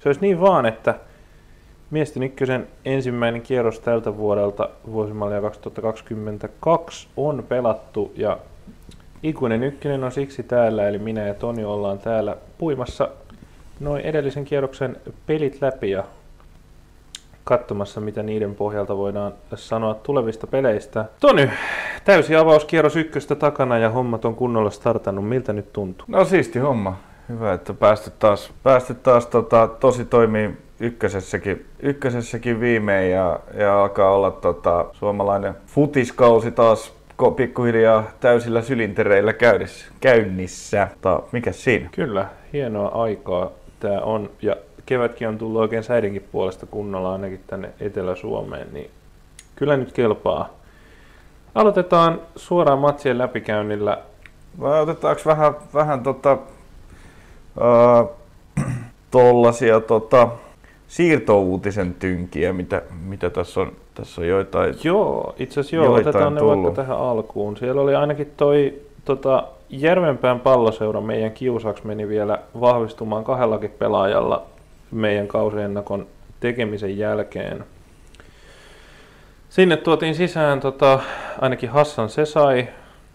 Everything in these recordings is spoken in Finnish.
Se olisi niin vaan, että Miesten ykkösen ensimmäinen kierros tältä vuodelta vuosimallia 2022 on pelattu ja ikuinen ykkönen on siksi täällä, eli minä ja Toni ollaan täällä puimassa noin edellisen kierroksen pelit läpi ja katsomassa, mitä niiden pohjalta voidaan sanoa tulevista peleistä. Tony, täysi avauskierros ykköstä takana ja hommat on kunnolla startannut. Miltä nyt tuntuu? No siisti homma. Hyvä, että päästy taas, päästy taas tota, tosi toimii ykkösessäkin, ykkösessäkin viimein ja, ja alkaa olla tota, suomalainen futiskausi taas pikkuhiljaa täysillä sylintereillä käynnissä. käynnissä. Ta, mikä siinä? Kyllä, hienoa aikaa tämä on. Ja kevätkin on tullut oikein säidinkin puolesta kunnolla ainakin tänne Etelä-Suomeen, niin kyllä nyt kelpaa. Aloitetaan suoraan matsien läpikäynnillä. Vai otetaanko vähän, vähän tota, tollasia tota, siirtouutisen tynkiä, mitä, mitä tässä on, tässä on joitain Joo, itse asiassa joo, otetaan ne tullut. vaikka tähän alkuun. Siellä oli ainakin toi tota, Järvenpään palloseura meidän kiusaksi meni vielä vahvistumaan kahdellakin pelaajalla meidän kausiennakon tekemisen jälkeen. Sinne tuotiin sisään tota, ainakin Hassan Sesai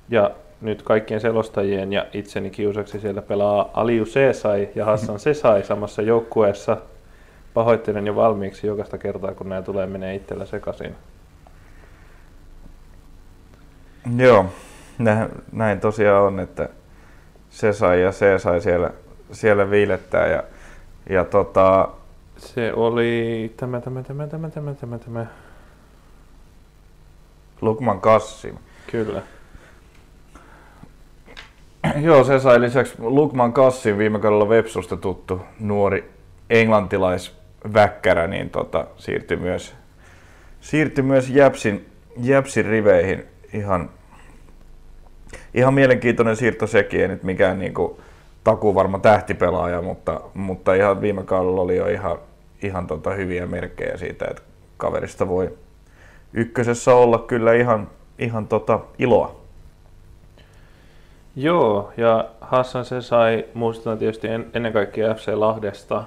ja nyt kaikkien selostajien ja itseni kiusaksi siellä pelaa Aliu Sesai ja Hassan Sesai samassa joukkueessa – pahoittelen jo valmiiksi jokaista kertaa, kun nämä tulee menee itsellä sekaisin. Joo, näin tosiaan on, että se sai ja se sai siellä, siellä viilettää. Ja, ja tota... Se oli tämä, tämä, tämä, tämä, tämä, tämä, tämä. Lukman Kassim. Kyllä. Joo, se sai lisäksi Lukman Kassin viime kaudella Websusta tuttu nuori englantilais väkkärä, niin tota, siirtyi myös, siirtyi myös Jäpsin, Jäpsin riveihin ihan, ihan mielenkiintoinen siirto sekin, ei nyt mikään niin kuin, takuvarma tähtipelaaja, mutta, mutta ihan viime kaudella oli jo ihan, ihan tota hyviä merkkejä siitä, että kaverista voi ykkösessä olla kyllä ihan, ihan tota iloa. Joo, ja Hassan se sai, muistetaan tietysti en, ennen kaikkea FC Lahdesta,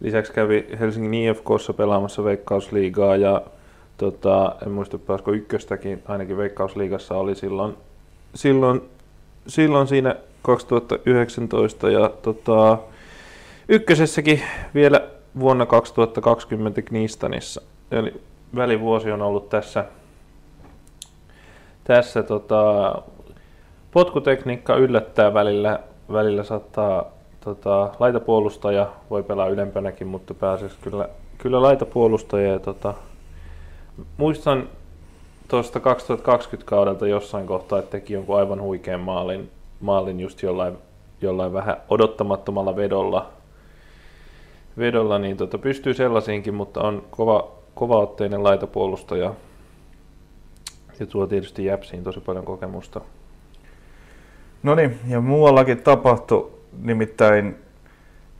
Lisäksi kävi Helsingin IFKssa pelaamassa Veikkausliigaa ja tota, en muista pääskö ykköstäkin, ainakin Veikkausliigassa oli silloin, silloin, silloin siinä 2019 ja tota, ykkösessäkin vielä vuonna 2020 Knistanissa. Eli välivuosi on ollut tässä, tässä tota, potkutekniikka yllättää välillä, välillä saattaa tota, laitapuolustaja voi pelaa ylempänäkin, mutta pääsisi kyllä, kyllä laitapuolustaja. Ja, tota, muistan tuosta 2020 kaudelta jossain kohtaa, että teki jonkun aivan huikean maalin, maalin just jollain, jollain vähän odottamattomalla vedolla. vedolla niin tota, pystyy sellaisiinkin, mutta on kova, kovaotteinen laitapuolustaja. Ja tuo tietysti Jäpsiin tosi paljon kokemusta. No niin, ja muuallakin tapahtui Nimittäin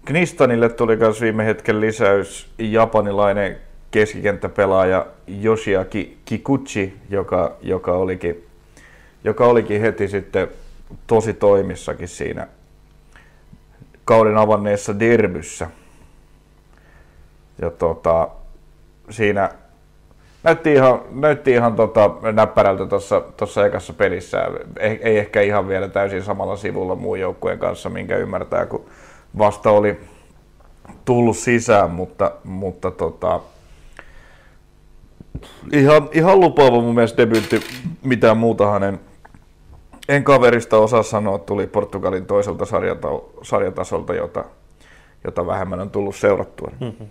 Knistanille tuli myös viime hetken lisäys japanilainen keskikenttäpelaaja Yoshiaki Kikuchi, joka, joka, olikin, joka olikin heti sitten tosi toimissakin siinä kauden avanneessa derbyssä. Ja tota, siinä näytti ihan, näytti ihan tota, näppärältä tuossa ekassa pelissä. Ei, ei, ehkä ihan vielä täysin samalla sivulla muun joukkueen kanssa, minkä ymmärtää, kun vasta oli tullut sisään, mutta, mutta tota, ihan, ihan lupaava mun mielestä debyytti. Mitään muuta hänen en kaverista osaa sanoa, tuli Portugalin toiselta sarjatasolta, jota, jota vähemmän on tullut seurattua. Mm-hmm.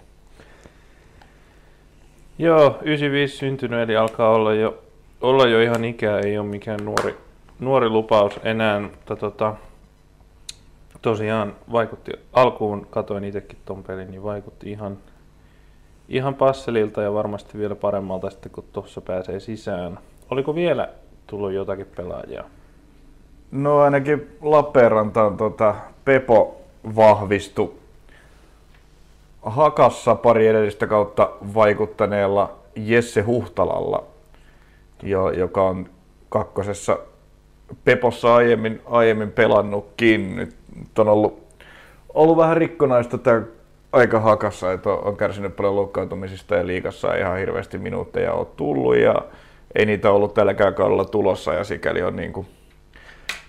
Joo, 95 syntynyt, eli alkaa olla jo, olla jo ihan ikää, ei ole mikään nuori, nuori lupaus enää, mutta tota, tosiaan vaikutti, alkuun katoin itsekin ton pelin, niin vaikutti ihan, ihan passelilta ja varmasti vielä paremmalta sitten, kun tuossa pääsee sisään. Oliko vielä tullut jotakin pelaajia? No ainakin Lappeenrantaan tota, Pepo vahvistui Hakassa pari edellistä kautta vaikuttaneella Jesse Huhtalalla, jo, joka on kakkosessa Pepossa aiemmin, aiemmin pelannutkin. Nyt on ollut, ollut vähän rikkonaista tämä aika hakassa, että on, on kärsinyt paljon loukkaantumisista ja liikassa ihan hirveästi minuutteja ole tullut ja ei niitä ollut tälläkään kaudella tulossa ja sikäli on niin kuin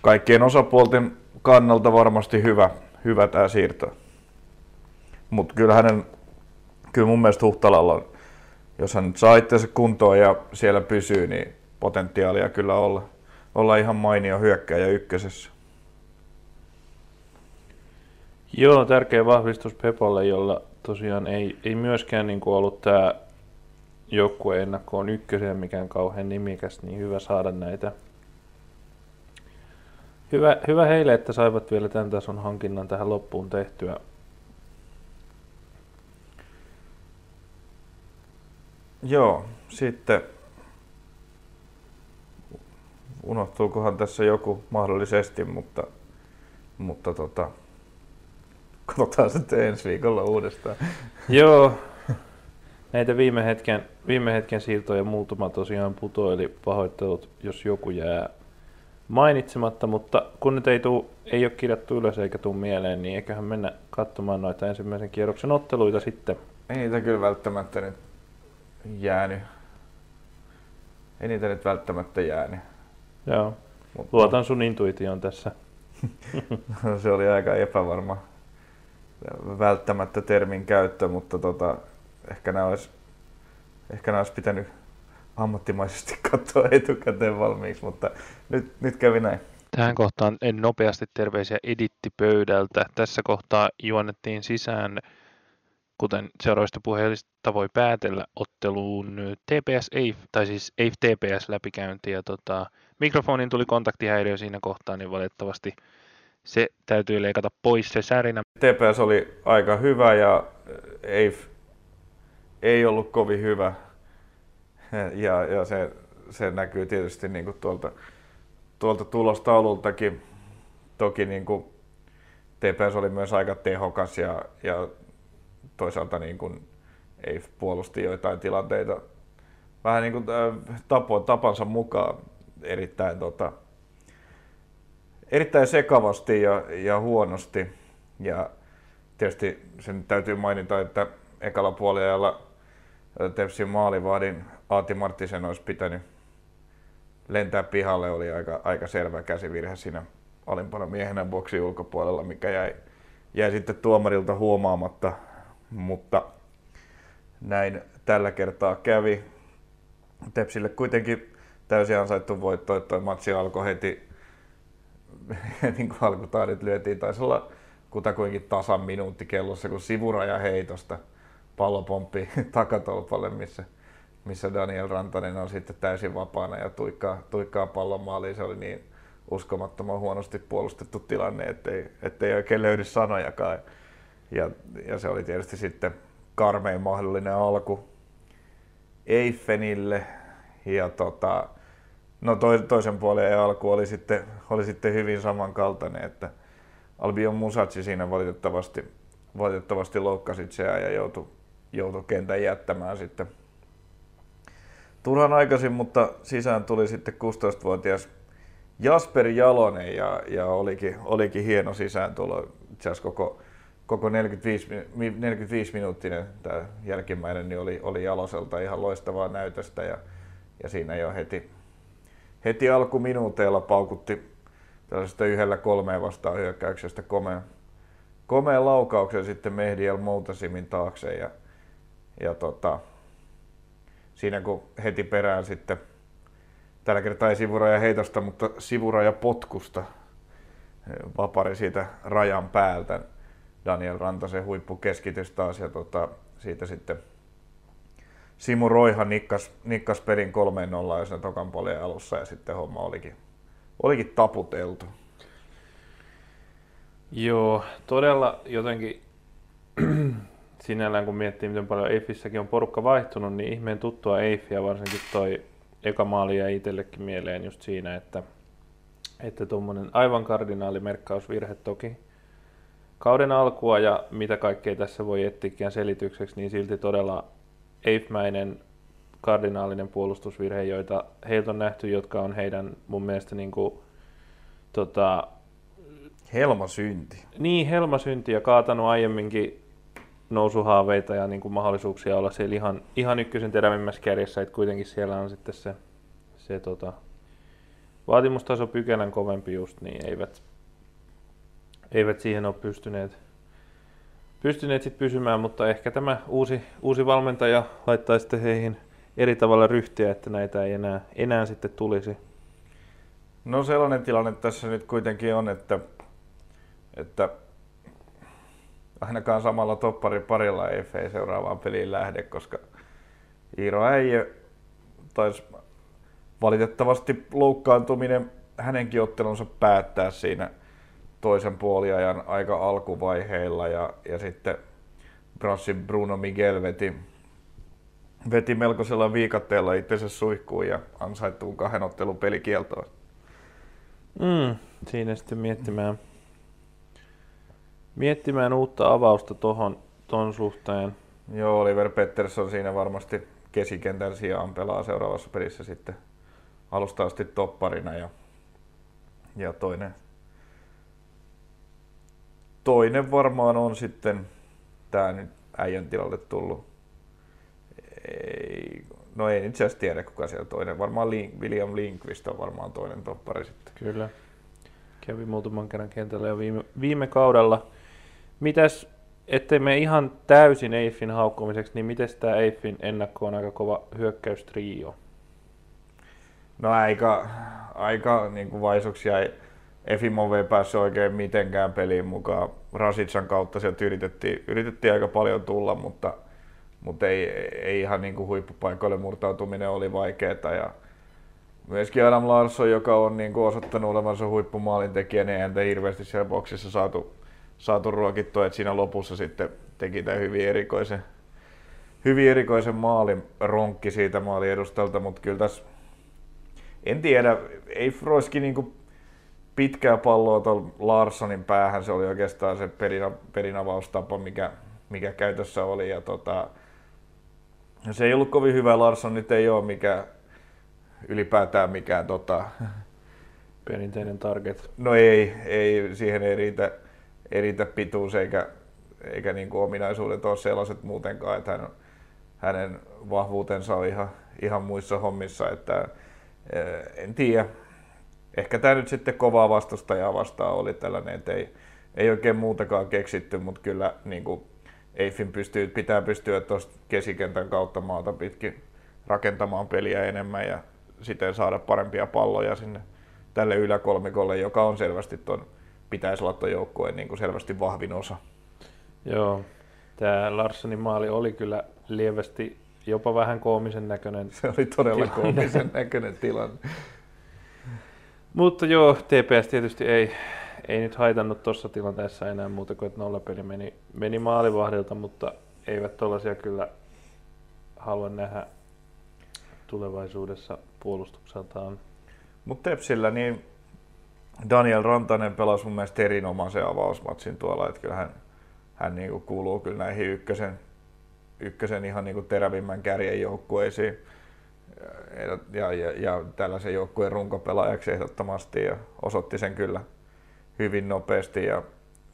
kaikkien osapuolten kannalta varmasti hyvä, hyvä tämä siirto. Mutta kyllä hänen, kyllä mun mielestä Huhtalalla on, jos hän nyt saa itseänsä kuntoon ja siellä pysyy, niin potentiaalia kyllä olla, olla ihan mainio hyökkäjä ykkösessä. Joo, tärkeä vahvistus Pepolle, jolla tosiaan ei, ei myöskään niin kuin ollut tämä joukkueen ennakkoon ykkösen mikään kauhean nimikäs, niin hyvä saada näitä. Hyvä, hyvä heille, että saivat vielä tämän tason hankinnan tähän loppuun tehtyä. Joo, sitten unohtuukohan tässä joku mahdollisesti, mutta, mutta tota, katsotaan sitten ensi viikolla uudestaan. Joo, näitä viime hetken, viime hetken siirtoja muutama tosiaan putoili pahoittelut, jos joku jää mainitsematta, mutta kun nyt ei, tuu, ei ole kirjattu ylös eikä tule mieleen, niin eiköhän mennä katsomaan noita ensimmäisen kierroksen otteluita sitten. Ei niitä kyllä välttämättä nyt jäänyt. Ei niitä nyt välttämättä jäänyt. Joo, mutta... luotan sun intuitioon tässä. se oli aika epävarma välttämättä termin käyttö, mutta tota, ehkä nämä olisi, ehkä nämä olisi pitänyt ammattimaisesti katsoa etukäteen valmiiksi, mutta nyt, nyt kävi näin. Tähän kohtaan en nopeasti terveisiä editti pöydältä. Tässä kohtaa juonnettiin sisään, kuten seuraavista puheista voi päätellä, otteluun TPS EIF, tai siis EIF TPS läpikäynti. Ja tota, mikrofonin tuli kontaktihäiriö siinä kohtaa, niin valitettavasti se täytyy leikata pois se särinä. TPS oli aika hyvä ja EIF ei ollut kovin hyvä. Ja, ja se, se näkyy tietysti niin kuin tuolta, tuolta tulostaulultakin. Toki niin kuin TPS oli myös aika tehokas ja, ja toisaalta niin kuin ei puolusti joitain tilanteita. Vähän niin kuin äh, tapo, tapansa mukaan erittäin, tota, erittäin sekavasti ja, ja huonosti. Ja tietysti sen täytyy mainita, että ekalla puoliajalla Tepsin maalivahdin Aati Marttisen olisi pitänyt lentää pihalle, oli aika, aika selvä käsivirhe siinä alimpana miehenä boksi ulkopuolella, mikä jäi, jäi sitten tuomarilta huomaamatta, mutta näin tällä kertaa kävi. Tepsille kuitenkin täysin ansaittu voitto, että matsi alkoi heti, niin kuin alkutaadit lyötiin, taisi olla kutakuinkin tasan minuutti kellossa, kun sivuraja heitosta – pallopomppi takatolpalle, missä, missä Daniel Rantanen on sitten täysin vapaana ja tuikkaa, tuikkaa pallon maaliin. Se oli niin uskomattoman huonosti puolustettu tilanne, ettei, ettei oikein löydy sanojakaan. Ja, ja se oli tietysti sitten karmein mahdollinen alku Eiffenille. Ja tota, no toisen puolen alku oli sitten, oli sitten hyvin samankaltainen, että Albion Musatsi siinä valitettavasti, valitettavasti loukkasi itseään ja joutui joutui kentän jättämään sitten turhan aikaisin, mutta sisään tuli sitten 16-vuotias Jasper Jalonen ja, ja olikin, olikin hieno sisääntulo. Itse koko, koko 45, 45 minuuttinen tämä jälkimmäinen niin oli, oli Jaloselta ihan loistavaa näytöstä ja, ja siinä jo heti, heti alkuminuuteilla paukutti tällaisesta yhdellä kolmeen vastaan hyökkäyksestä komeen, komeen laukauksen sitten Mehdi El Moutasimin taakse ja, ja tota, siinä kun heti perään sitten, tällä kertaa ei sivuraja heitosta, mutta sivuraja potkusta, vapari siitä rajan päältä. Daniel Rantasen huippukeskitys taas ja tota, siitä sitten Simu Roiha nikkas, nikkas perin 3-0 ja sen tokan puolen alussa ja sitten homma olikin, olikin taputeltu. Joo, todella jotenkin sinällään kun miettii, miten paljon Eiffissäkin on porukka vaihtunut, niin ihmeen tuttua Eiffia, varsinkin toi eka maali jäi itsellekin mieleen just siinä, että että tuommoinen aivan kardinaalimerkkausvirhe toki kauden alkua ja mitä kaikkea tässä voi etsiäkään selitykseksi, niin silti todella Eiffmäinen kardinaalinen puolustusvirhe, joita heiltä on nähty, jotka on heidän mun mielestä niin kuin, tota, Helmasynti. Niin, helmasynti ja kaatanut aiemminkin nousuhaaveita ja niin kuin mahdollisuuksia olla siellä ihan, ihan ykkösen terävimmässä kärjessä, että kuitenkin siellä on sitten se, se tota, vaatimustaso pykälän kovempi just, niin eivät, eivät siihen ole pystyneet, pystyneet sit pysymään, mutta ehkä tämä uusi, uusi valmentaja laittaa sitten heihin eri tavalla ryhtiä, että näitä ei enää, enää sitten tulisi. No sellainen tilanne tässä nyt kuitenkin on, että, että ainakaan samalla toppari parilla ei seuraavaan peliin lähde, koska Iiro Äijö taisi valitettavasti loukkaantuminen hänenkin ottelunsa päättää siinä toisen puoliajan aika alkuvaiheilla ja, ja sitten Brassin Bruno Miguel veti, veti melkoisella viikatteella itsensä suihkuun ja ansaittuun kahden ottelun pelikieltoon. Mm, siinä sitten miettimään, miettimään uutta avausta tuohon ton suhteen. Joo, Oliver Pettersson siinä varmasti kesikentän sijaan pelaa seuraavassa pelissä sitten alusta asti topparina ja, ja toinen, toinen varmaan on sitten tämä nyt äijän tilalle tullut. Ei, no ei itse asiassa tiedä kuka siellä toinen. Varmaan Link, William Linkvist on varmaan toinen toppari sitten. Kyllä. Kävi muutaman kerran kentällä jo viime, viime kaudella. Mitäs, ettei me ihan täysin Eiffin haukkumiseksi, niin miten tämä Eiffin ennakko on aika kova hyökkäystrio? No aika, aika niin kuin vaisuksia ei Efimov ei päässyt oikein mitenkään peliin mukaan. Rasitsan kautta sieltä yritettiin, yritettiin aika paljon tulla, mutta, mutta ei, ei ihan niin kuin huippupaikoille murtautuminen oli vaikeaa. Ja myöskin Adam Larsson, joka on niin kuin osoittanut olevansa huippumaalintekijä, niin ei hirveästi siellä boksissa saatu, saatu ruokittua, että siinä lopussa sitten teki tämän hyvin erikoisen, hyvin erikoisen maalin ronkki siitä maalin edustalta, mutta kyllä tässä en tiedä, ei Froiski niin pitkää palloa tuolla Larssonin päähän, se oli oikeastaan se perinavaustapa, mikä, mikä käytössä oli. Ja tota, se ei ollut kovin hyvä, Larsson nyt ei ole mikä ylipäätään mikään tota, perinteinen target. No ei, ei siihen ei riitä, ei riitä pituus eikä, eikä niin kuin ominaisuudet ole sellaiset muutenkaan, että hän, hänen vahvuutensa on ihan, ihan muissa hommissa, että en tiedä. Ehkä tämä nyt sitten kovaa vastustajaa vastaan oli tällainen, että ei, ei oikein muutakaan keksitty, mutta kyllä niin kuin Eiffin pystyy, pitää pystyä tuosta kesikentän kautta maata pitkin rakentamaan peliä enemmän ja siten saada parempia palloja sinne tälle yläkolmikolle, joka on selvästi tuon pitäisi olla tuon joukkueen niin kuin selvästi vahvin osa. Joo, tämä Larssonin maali oli kyllä lievästi jopa vähän koomisen näköinen. Se oli todella tilanne. koomisen näköinen tilanne. Mutta joo, TPS tietysti ei, ei nyt haitannut tuossa tilanteessa enää muuta kuin, että nollapeli meni, meni maalivahdilta, mutta eivät tuollaisia kyllä halua nähdä tulevaisuudessa puolustukseltaan. Mutta Tepsillä niin Daniel Rantanen pelasi mun mielestä erinomaisen avausmatsin tuolla, että kyllä hän, hän niin kuuluu kyllä näihin ykkösen ykkösen ihan niin terävimmän kärjen joukkueisiin ja, ja, ja, tällaisen joukkueen runkopelaajaksi ehdottomasti ja osoitti sen kyllä hyvin nopeasti ja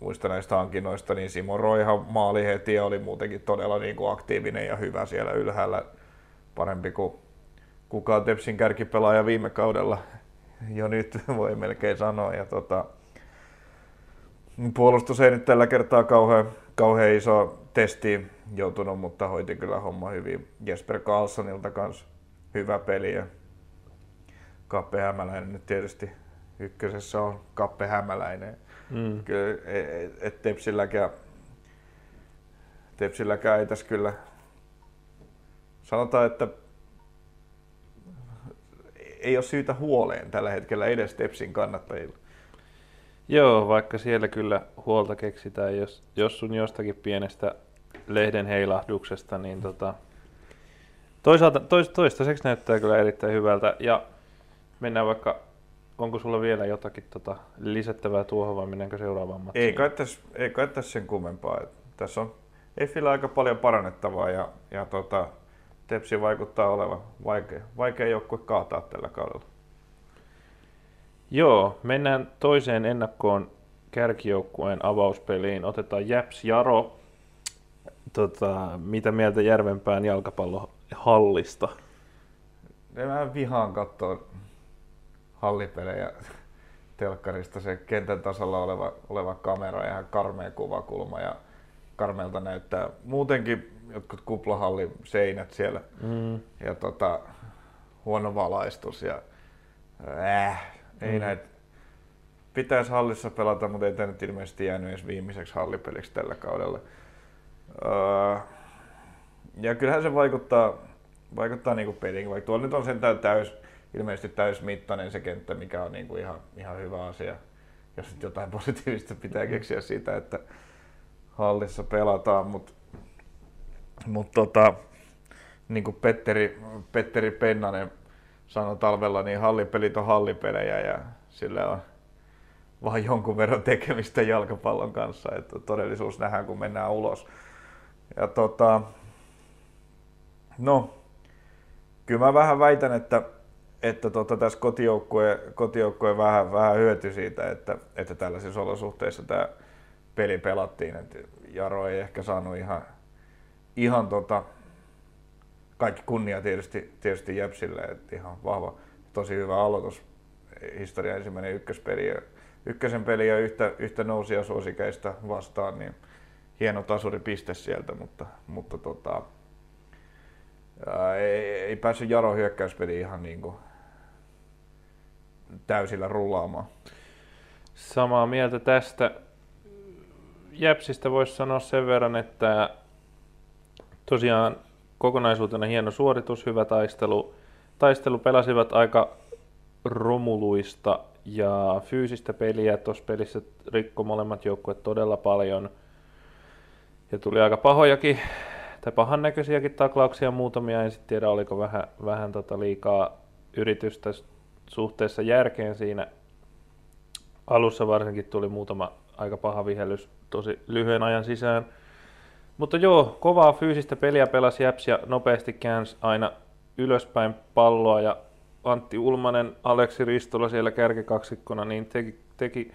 muista näistä hankinnoista, niin Simo Roihan maali heti ja oli muutenkin todella niin kuin aktiivinen ja hyvä siellä ylhäällä. Parempi kuin kukaan Tepsin kärkipelaaja viime kaudella jo nyt voi melkein sanoa. Ja tota, puolustus ei nyt tällä kertaa kauhean, kauhean iso testiin joutunut, mutta hoiti kyllä homma hyvin. Jesper Carlsonilta kanssa hyvä peli ja Kappe Hämäläinen nyt tietysti ykkösessä on Kappe Hämäläinen. Mm. Kyllä, e, et, et Tepsilläkään, Tepsilläkään ei tässä kyllä, sanotaan, että ei ole syytä huoleen tällä hetkellä edes Tepsin kannattajilla. Joo, vaikka siellä kyllä huolta keksitään, jos, jos sun jostakin pienestä lehden heilahduksesta, niin tota, toisaalta tois, toistaiseksi näyttää kyllä erittäin hyvältä. Ja mennään vaikka, onko sulla vielä jotakin tota, lisättävää tuohon vai mennäänkö seuraavaan matsiin? Ei kai tässä, ei kai tässä sen kummempaa. Tässä on Effillä aika paljon parannettavaa ja, ja tota, Tepsi vaikuttaa olevan vaikea, vaikea joukkue kaataa tällä kaudella. Joo, mennään toiseen ennakkoon kärkijoukkueen avauspeliin. Otetaan Japs Jaro tota, mitä mieltä Järvenpään jalkapallohallista? Mä vihaan katsoa hallipelejä telkkarista se kentän tasalla oleva, oleva kamera ja ihan karmea kuvakulma ja karmeelta näyttää muutenkin jotkut kuplahallin seinät siellä mm. ja tota, huono valaistus ja äh, ei mm. näitä pitäisi hallissa pelata, mutta ei tämä nyt ilmeisesti jäänyt edes viimeiseksi hallipeliksi tällä kaudella. Öö, ja kyllähän se vaikuttaa, vaikuttaa niinku peliin, vaikka tuolla nyt on sen täys, ilmeisesti täysmittainen se kenttä, mikä on niinku ihan, ihan hyvä asia. Jos nyt jotain positiivista pitää keksiä siitä, että hallissa pelataan, mutta mut tota, niin kuin Petteri, Petteri Pennanen sanoi talvella, niin hallipelit on hallipelejä ja sillä on vaan jonkun verran tekemistä jalkapallon kanssa, että todellisuus nähdään, kun mennään ulos. Ja tota, no, kyllä mä vähän väitän, että, että tota, tässä kotijoukkue, kotijoukkue vähän, vähän hyöty siitä, että, että tällaisissa olosuhteissa tämä peli pelattiin. että Jaro ei ehkä saanut ihan, ihan tota, kaikki kunnia tietysti, tietysti Jepsille, että ihan vahva, tosi hyvä aloitus, historia ensimmäinen ykköspeli ykkösen peliä yhtä, yhtä nousia suosikeista vastaan, niin hieno tasuripiste sieltä, mutta, mutta tota, ei, ei päässyt Jaro hyökkäyspeli ihan niin kuin täysillä rullaamaan. Samaa mieltä tästä. Jäpsistä voisi sanoa sen verran, että tosiaan kokonaisuutena hieno suoritus, hyvä taistelu. Taistelu pelasivat aika romuluista ja fyysistä peliä tuossa pelissä rikko molemmat joukkueet todella paljon. Ja tuli aika pahojakin, tai pahan näköisiäkin taklauksia muutamia, en sitten tiedä oliko vähän, vähän tota liikaa yritystä suhteessa järkeen siinä. Alussa varsinkin tuli muutama aika paha vihellys tosi lyhyen ajan sisään. Mutta joo, kovaa fyysistä peliä pelasi Jäps ja nopeasti käänsi aina ylöspäin palloa ja Antti Ulmanen, Aleksi Ristola siellä kärkikaksikkona, niin teki, teki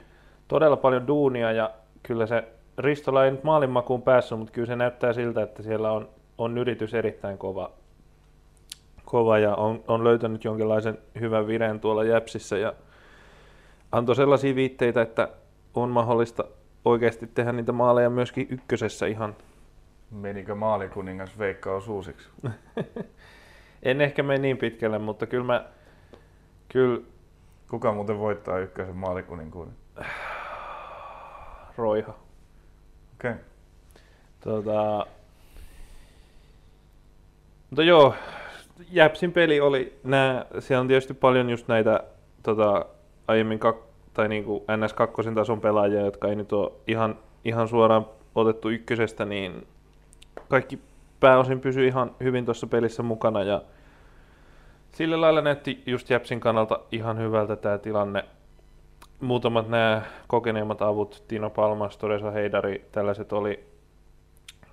todella paljon duunia ja kyllä se Ristola ei nyt maalinmakuun päässyt, mutta kyllä se näyttää siltä, että siellä on, on yritys erittäin kova, kova ja on, on löytänyt jonkinlaisen hyvän vireen tuolla Jäpsissä ja antoi sellaisia viitteitä, että on mahdollista oikeasti tehdä niitä maaleja myöskin ykkösessä ihan. Menikö maalikuningas Veikka osuusiksi? en ehkä mene niin pitkälle, mutta kyllä mä Kyllä. Kuka muuten voittaa ykkösen maalikuninkuuden? Roiha. Okei. Okay. Tota, mutta joo, Jäpsin peli oli nää, siellä on tietysti paljon just näitä tota, aiemmin kak, tai niinku NS2 tason pelaajia, jotka ei nyt ole ihan, ihan suoraan otettu ykkösestä, niin kaikki pääosin pysyy ihan hyvin tuossa pelissä mukana ja sillä lailla näytti just Jäpsin kannalta ihan hyvältä tämä tilanne. Muutamat nämä kokeneemmat avut, Tino Palmas, Toresa Heidari, tällaiset oli,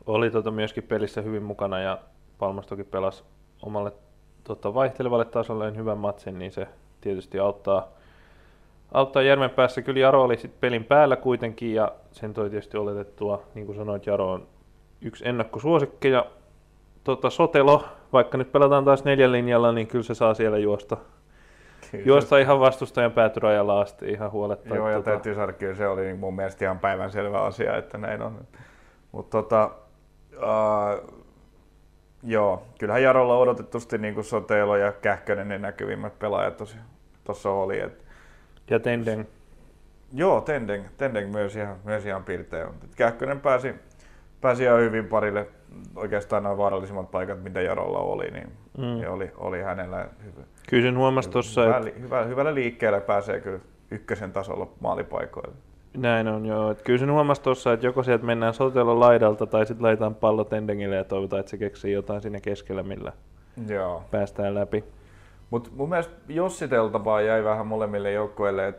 oli tota myöskin pelissä hyvin mukana ja Palmas toki pelasi omalle tota, vaihtelevalle tasolle hyvän matsin, niin se tietysti auttaa, auttaa Järven päässä. Kyllä Jaro oli sit pelin päällä kuitenkin ja sen toi tietysti oletettua, niin kuin sanoit, Jaro on yksi ennakkosuosikkeja. Tota, Sotelo vaikka nyt pelataan taas neljän linjalla, niin kyllä se saa siellä juosta. Kyllä. Juosta ihan vastustajan päätyrajalla asti ihan huoletta. Joo, ja tota... täytyy saada kyllä se oli mun mielestä ihan päivänselvä asia, että näin on. Mutta tota, uh, joo, kyllähän Jarolla odotetusti niin kuin Sotelo ja Kähkönen ne näkyvimmät pelaajat tuossa oli. Et... Ja Tendeng. Joo, Tendeng, Tendeng myös ihan, myös ihan pirteä. Kähkönen pääsi, pääsi ihan hyvin parille oikeastaan nämä vaarallisimmat paikat, mitä Jarolla oli, niin, mm. oli, oli hänellä hyvä. Kyllä sen huomasi tuossa, hyvä, että... Hyvä, hyvällä liikkeellä pääsee kyllä ykkösen tasolla maalipaikoille. Näin on, joo. Et kyllä sen huomasi tuossa, että joko sieltä mennään sotelon laidalta tai sitten laitetaan pallo Tendengille ja toivotaan, että se keksii jotain sinne keskellä, millä joo. päästään läpi. Mutta mun mielestä jossiteltavaa jäi vähän molemmille joukkueille.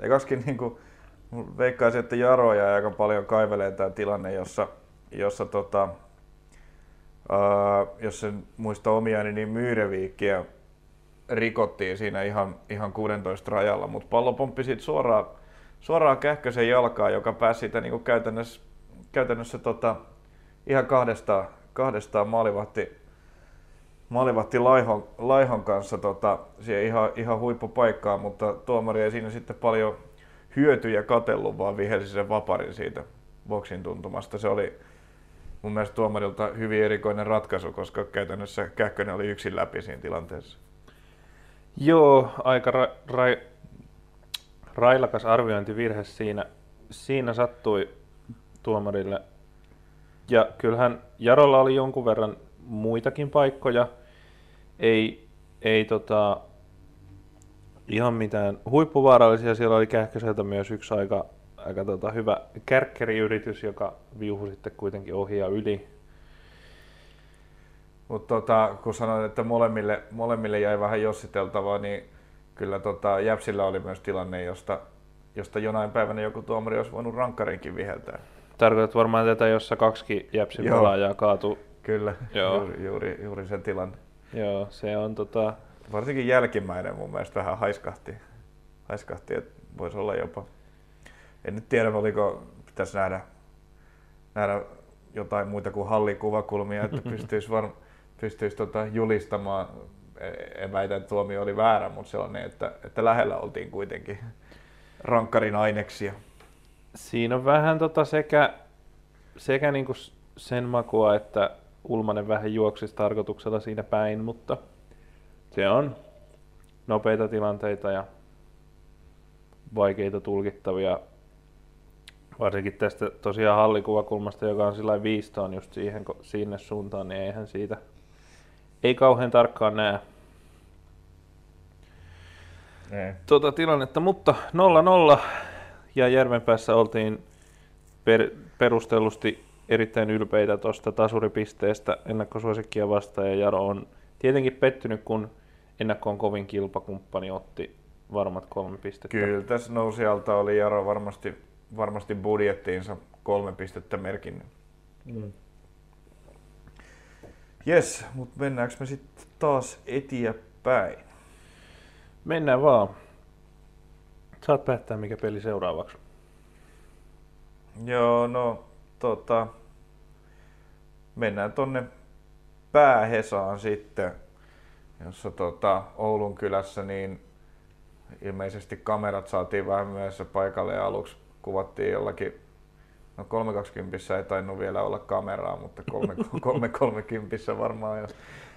Ekaskin niinku, veikkaisin, että Jaro jäi aika paljon kaivelee tämä tilanne, jossa, jossa tota, Uh, jos en muista omia, niin Myyreviikkiä rikottiin siinä ihan, ihan 16 rajalla, mutta pallo pomppi siitä suoraan, suoraan Kähkösen jalkaa, joka pääsi siitä niin kuin käytännössä, käytännössä tota, ihan kahdestaan, kahdestaan maalivahti, maalivahti Laihon, Laihon kanssa tota, siihen ihan, ihan huippupaikkaa, mutta tuomari ei siinä sitten paljon hyötyjä katellut, vaan vihelsi sen vaparin siitä boksin tuntumasta. Se oli mun mielestä tuomarilta hyvin erikoinen ratkaisu, koska käytännössä Kähkönen oli yksin läpi siinä tilanteessa. Joo, aika ra- ra- railakas arviointivirhe siinä, siinä sattui tuomarille. Ja kyllähän Jarolla oli jonkun verran muitakin paikkoja. Ei, ei tota, ihan mitään huippuvaarallisia. Siellä oli Kähköseltä myös yksi aika, aika tota, hyvä kärkkeriyritys, joka viuhui sitten kuitenkin ohi ja yli. Mutta tota, kun sanoin, että molemmille, molemmille jäi vähän jossiteltavaa, niin kyllä tota, Jäpsillä oli myös tilanne, josta, josta jonain päivänä joku tuomari olisi voinut rankkarinkin viheltää. Tarkoitat varmaan tätä, jossa kaksi Jäpsin Joo. pelaajaa kaatu. Kyllä, Joo. juuri, juuri, juuri sen tilanne. Joo, se on tota, Varsinkin jälkimmäinen mun mielestä vähän haiskahti, haiskahti että voisi olla jopa. En nyt tiedä, oliko pitäisi nähdä, nähdä jotain muita kuin hallikuvakulmia, että pystyisi, var, pystyisi tota julistamaan. E- En väitä, että tuomio oli väärä, mutta se on niin, että, että lähellä oltiin kuitenkin rankkarin aineksia. Siinä on vähän tota sekä, sekä niinku sen makua, että Ulmanen vähän juoksisi tarkoituksella siinä päin, mutta se on nopeita tilanteita ja vaikeita tulkittavia. Varsinkin tästä tosiaan hallikuvakulmasta, joka on sillä viistoon just siihen, sinne suuntaan, niin eihän siitä ei kauhean tarkkaan näe. Tuota tilannetta, mutta 0-0 ja Järvenpäässä oltiin per, perustellusti erittäin ylpeitä tuosta tasuripisteestä ennakkosuosikkia vastaan. Ja Jaro on tietenkin pettynyt, kun ennakkoon kovin kilpakumppani otti varmat kolme pistettä. Kyllä, tässä nousijalta oli Jaro varmasti, varmasti budjettiinsa kolme pistettä merkinnyt. Mm. Jes, mutta mennäänkö me sitten taas eteenpäin? Mennään vaan. Saat päättää, mikä peli seuraavaksi. Joo, no tota, mennään tonne Päähesaan sitten, jossa tota, Oulun kylässä niin ilmeisesti kamerat saatiin vähän myöhässä paikalle ja aluksi kuvattiin jollakin No 320 ei tainnut vielä olla kameraa, mutta 330 varmaan jo,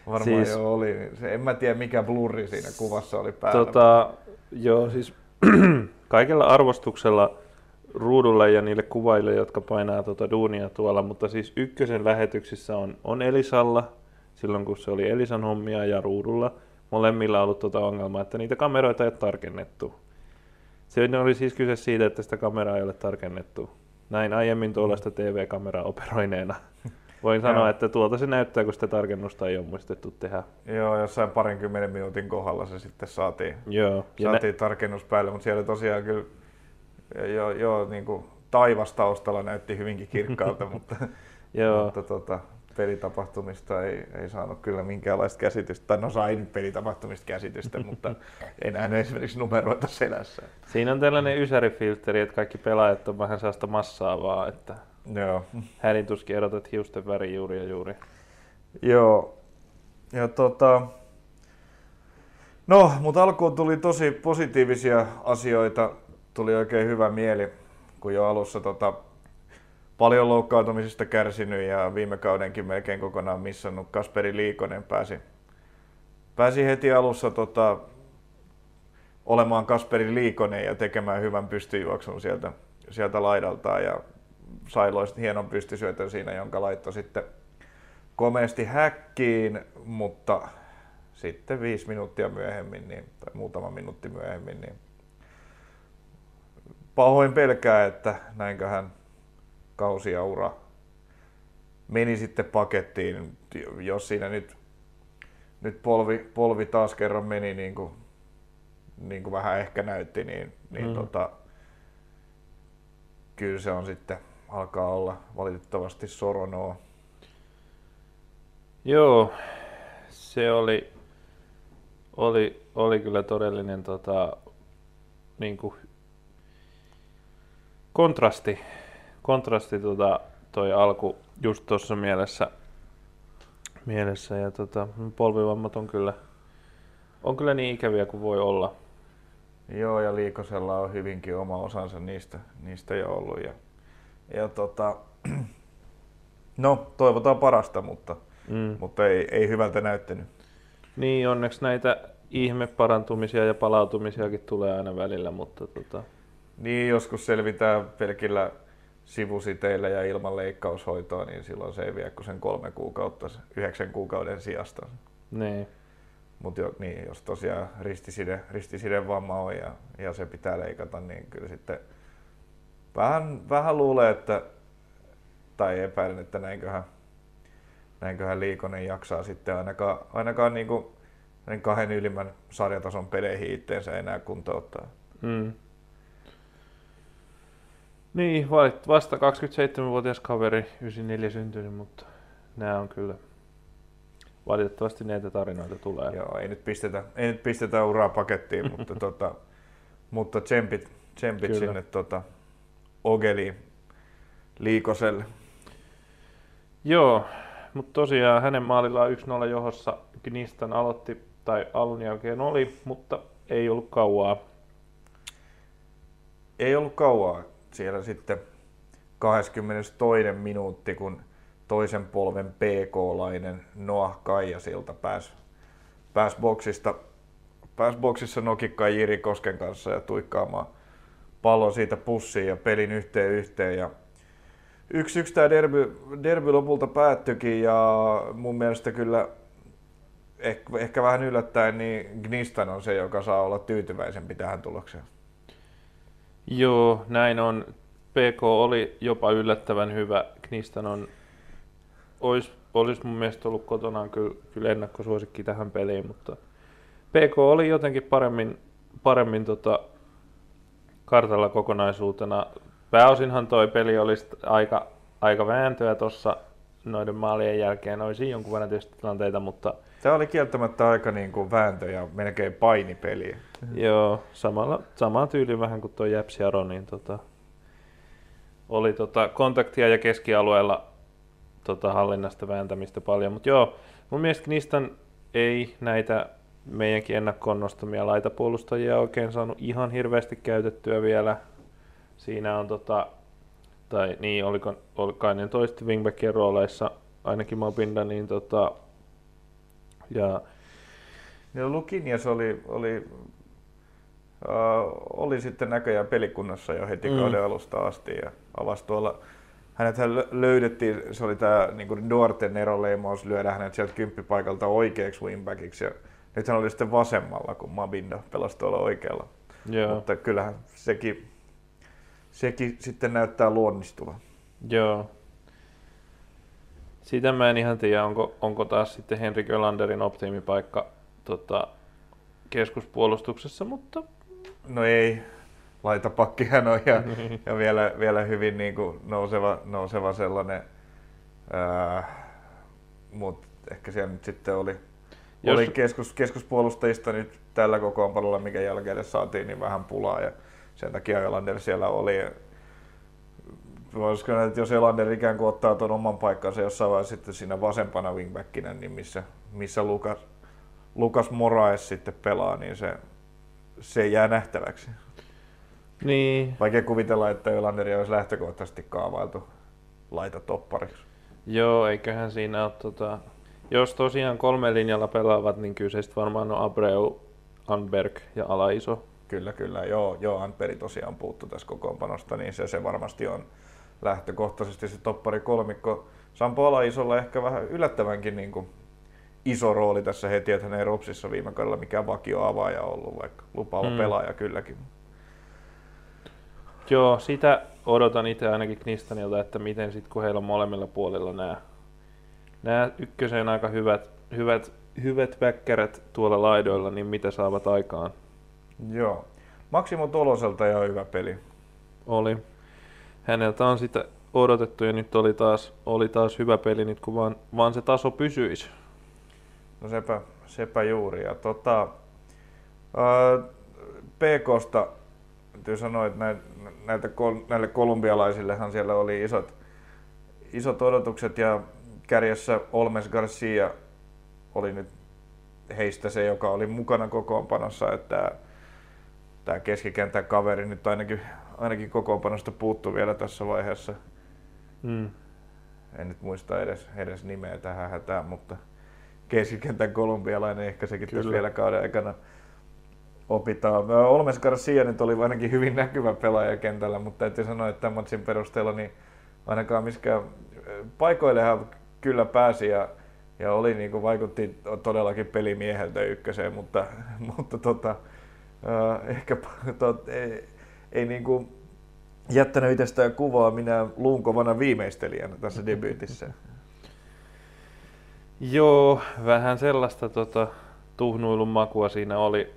varmaan Siis- jo oli. Niin Se, en mä tiedä mikä blurri siinä kuvassa oli päällä. Tota, joo, siis kaikella arvostuksella ruudulle ja niille kuvaille, jotka painaa tota duunia tuolla, mutta siis ykkösen lähetyksissä on, on Elisalla, silloin kun se oli Elisan hommia ja ruudulla, molemmilla on ollut tuota ongelmaa, että niitä kameroita ei ole tarkennettu. Se oli siis kyse siitä, että sitä kameraa ei ole tarkennettu. Näin aiemmin tuollaista TV-kameraa operoineena. Voin sanoa, Joo. että tuolta se näyttää, kun sitä tarkennusta ei ole muistettu tehdä. Joo, jossain parinkymmenen minuutin kohdalla se sitten saatiin. Joo. Ja nä- saatiin tarkennus päälle, mutta siellä tosiaan kyllä jo, jo niin kuin taivas taustalla näytti hyvinkin kirkkaalta, mutta, joo. mutta tota, pelitapahtumista ei, ei saanut kyllä minkäänlaista käsitystä. Tai no sai nyt pelitapahtumista käsitystä, mutta ei nähnyt esimerkiksi numeroita selässä. Siinä on tällainen ysärifiltteri, että kaikki pelaajat on vähän sellaista massaa vaan, että Joo. hädintuskin erotat hiusten väri juuri ja juuri. Joo. Ja tota... No, mutta alkuun tuli tosi positiivisia asioita. Tuli oikein hyvä mieli, kun jo alussa tota, paljon loukkaantumisesta kärsinyt ja viime kaudenkin melkein kokonaan missannut Kasperi Liikonen pääsi, pääsi heti alussa tota, olemaan Kasperi Liikonen ja tekemään hyvän pystyjuoksun sieltä, sieltä laidaltaan ja sai loist hienon pystysyötön siinä, jonka laittoi sitten komeasti häkkiin, mutta sitten viisi minuuttia myöhemmin, niin, tai muutama minuutti myöhemmin, niin pahoin pelkää, että näinköhän kausi ja ura meni sitten pakettiin, jos siinä nyt, nyt polvi, polvi taas kerran meni niin kuin, niin kuin vähän ehkä näytti, niin, niin Mm. tota, kyllä se on sitten, alkaa olla valitettavasti soronoa. Joo, se oli, oli, oli kyllä todellinen tota, niin kuin kontrasti, kontrasti tota, toi alku just tuossa mielessä, mielessä ja tota, polvivammat on kyllä, on kyllä niin ikäviä kuin voi olla. Joo, ja Liikosella on hyvinkin oma osansa niistä, niistä jo ollut. Ja, ja tota, no, toivotaan parasta, mutta, mm. mutta ei, ei hyvältä näyttänyt. Niin, onneksi näitä ihmeparantumisia ja palautumisiakin tulee aina välillä, mutta tota... Niin, joskus selvitään pelkillä sivusiteillä ja ilman leikkaushoitoa, niin silloin se ei vie kuin sen kolme kuukautta, yhdeksän kuukauden sijasta. Niin. Mutta jo, niin, jos tosiaan ristiside, ristiside vamma on ja, ja se pitää leikata, niin kyllä sitten vähän, vähän luulee, että, tai epäilen, että näinköhän, näinköhän Liikonen jaksaa sitten ainakaan, ainakaan niin kuin kahden ylimmän sarjatason peleihin itteensä enää kuntouttaa. Mm. Niin, vasta 27-vuotias kaveri, 94 syntynyt, mutta nämä on kyllä valitettavasti näitä tarinoita tulee. Joo, ei nyt pistetä, ei nyt pistetä uraa pakettiin, mutta, tota, mutta tsempit, tsempit sinne tota, Ogeliin Liikoselle. Joo, mutta tosiaan hänen maalillaan 1-0 johossa Gnistan aloitti, tai alun jälkeen oli, mutta ei ollut kauaa. Ei ollut kauaa. Siellä sitten 22. minuutti, kun toisen polven PK-lainen Noah Kaijasilta pääsi pääs boksista, pääs boksissa nokikkaa Jiri Kosken kanssa ja tuikkaamaan pallon siitä pussiin ja pelin yhteen yhteen. Ja yksi yksi tämä derby, derby lopulta päättyikin ja mun mielestä kyllä ehkä, ehkä vähän yllättäen niin Gnistan on se, joka saa olla tyytyväisempi tähän tulokseen. Joo, näin on. PK oli jopa yllättävän hyvä. Gnistan on olisi, olisi mun mielestä ollut kotonaan kyllä, kyllä ennakkosuosikki tähän peliin, mutta PK oli jotenkin paremmin, paremmin tota, kartalla kokonaisuutena. Pääosinhan toi peli olisi aika, aika vääntöä tuossa noiden maalien jälkeen. Olisi jonkun verran tietysti tilanteita, mutta... Tämä oli kieltämättä aika niin kuin vääntö ja melkein painipeli. Joo, samalla, sama tyyli vähän kuin tuo Jäpsi Aro, niin tota, oli tota kontaktia ja keskialueella tota, hallinnasta vääntämistä paljon. Mutta joo, mun mielestä Knistan ei näitä meidänkin ennakkoon nostamia laitapuolustajia oikein saanut ihan hirveästi käytettyä vielä. Siinä on tota, tai niin, oliko, Olkainen toisti wingbackien rooleissa, ainakin Mobinda, niin tota, ja ja Lukinias oli, oli, uh, oli sitten näköjään pelikunnassa jo heti mm. kauden alusta asti ja avasi tuolla hänet löydettiin, se oli tämä niin nuorten eroleimaus, lyödä hänet sieltä kymppipaikalta oikeaksi wingbackiksi. Ja nyt hän oli sitten vasemmalla, kun Mabinda pelasi tuolla oikealla. Joo. Mutta kyllähän sekin, sekin sitten näyttää luonnistuvan. Joo. Sitä mä en ihan tiedä, onko, onko taas sitten Henrik Ölanderin optimipaikka tota, keskuspuolustuksessa, mutta... No ei, laitapakki hän on ja, ja vielä, vielä hyvin niin kuin nouseva, nouseva sellainen, mutta ehkä siellä nyt sitten oli, Jos... oli keskus, keskuspuolustajista nyt tällä kokoonpanolla, mikä jälkeen saatiin, niin vähän pulaa ja sen takia Elander siellä oli. Voisiko että jos Elander ikään kuin ottaa tuon oman paikkansa jossain vaiheessa sitten siinä vasempana wingbackinä, niin missä, missä Lukas, Lukas Moraes sitten pelaa, niin se, se jää nähtäväksi. Niin. Vaikea kuvitella, että Ylanderi olisi lähtökohtaisesti kaavailtu laita toppariksi. Joo, eiköhän siinä ole tota... Jos tosiaan kolme linjalla pelaavat, niin kyseistä varmaan on Abreu, Anberg ja Alaiso. Kyllä, kyllä. Joo, joo Anperi tosiaan puuttu tässä kokoonpanosta, niin se, se varmasti on lähtökohtaisesti se toppari kolmikko. Sampo Alaisolla ehkä vähän yllättävänkin niin kuin iso rooli tässä heti, että hän ei Ropsissa viime kaudella mikään vakio avaaja ollut, vaikka lupaava hmm. pelaaja kylläkin. Joo, sitä odotan itse ainakin Knistanilta, että miten sitten kun heillä on molemmilla puolilla nämä, nämä ykköseen aika hyvät, hyvät, hyvät väkkärät tuolla laidoilla, niin mitä saavat aikaan. Joo. Maksimo Toloselta jo hyvä peli. Oli. Häneltä on sitä odotettu ja nyt oli taas, oli taas hyvä peli, nyt kun vaan, vaan se taso pysyisi. No sepä, sepä juuri. Ja tota, ää, PKsta täytyy sanoa, että näitä, näille kolumbialaisillehan siellä oli isot, isot odotukset ja kärjessä Olmes Garcia oli nyt heistä se, joka oli mukana kokoonpanossa, että tämä keskikentän kaveri nyt ainakin, ainakin kokoonpanosta puuttuu vielä tässä vaiheessa. Mm. En nyt muista edes, edes nimeä tähän hätään, mutta keskikentän kolumbialainen ehkä sekin tässä vielä kauden aikana opitaan. Olmes Garcia nyt oli ainakin hyvin näkyvä pelaaja kentällä, mutta täytyy sanoa, että tämän matsin perusteella niin ainakaan miskään paikoille hän kyllä pääsi ja, ja oli, niin kuin vaikutti todellakin pelimieheltä ykköseen, mutta, mutta tota, äh, ehkä tot, ei, ei niin kuin jättänyt itsestään kuvaa minä luunkovana viimeistelijänä tässä debyytissä. Joo, vähän sellaista tota, tuhnuilun makua siinä oli,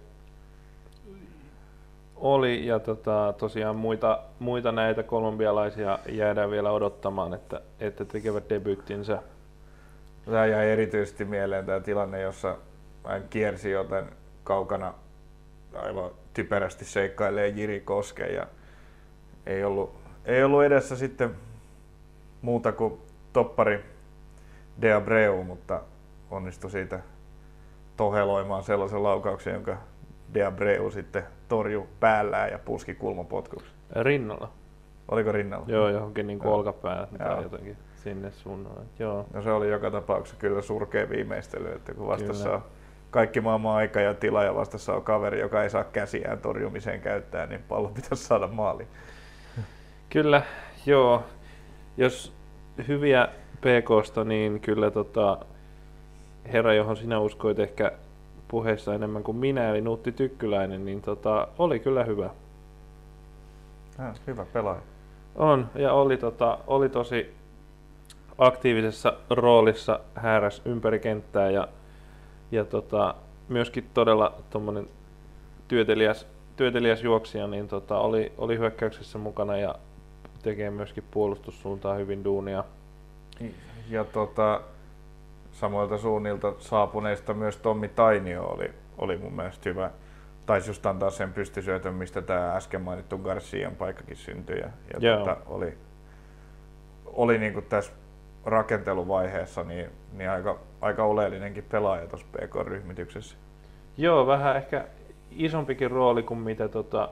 oli ja tota, tosiaan muita, muita näitä kolumbialaisia jäädään vielä odottamaan, että, että tekevät debyyttinsä. Tämä jäi erityisesti mieleen tämä tilanne, jossa hän kiersi joten kaukana aivan typerästi seikkailee Jiri Koske ja ei ollut, ei ollut edessä sitten muuta kuin toppari De Abreu, mutta onnistui siitä toheloimaan sellaisen laukauksen, jonka De Abreu sitten torju päällään ja puski kulmapotkuksi. Rinnalla. Oliko rinnalla? Joo, johonkin niin kuin olkapää tai jotenkin sinne suunnalle. Joo. No se oli joka tapauksessa kyllä surkea viimeistely, että kun vastassa kyllä. on kaikki maailman aika ja tila ja vastassa on kaveri, joka ei saa käsiään torjumiseen käyttää, niin pallo pitäisi saada maaliin. Kyllä, joo. Jos hyviä PKsta, niin kyllä tota, herra, johon sinä uskoit ehkä puheessa enemmän kuin minä, eli Nuutti Tykkyläinen, niin tota, oli kyllä hyvä. Ja, hyvä pelaaja. On, ja oli, tota, oli tosi aktiivisessa roolissa hääräs ympäri kenttää ja, ja tota, myöskin todella työtelijäs, työtelijäs juoksija, niin tota, oli, oli hyökkäyksessä mukana ja tekee myöskin puolustussuuntaan hyvin duunia. Ja tota, samoilta suunnilta saapuneista myös Tommi Tainio oli, oli mun mielestä hyvä. Taisi just antaa sen pystysyötön, mistä tämä äsken mainittu Garcian paikkakin syntyi. Ja, ja tota, oli, oli niin kuin tässä rakenteluvaiheessa niin, niin aika, aika oleellinenkin pelaaja tuossa PK-ryhmityksessä. Joo, vähän ehkä isompikin rooli kuin mitä tota,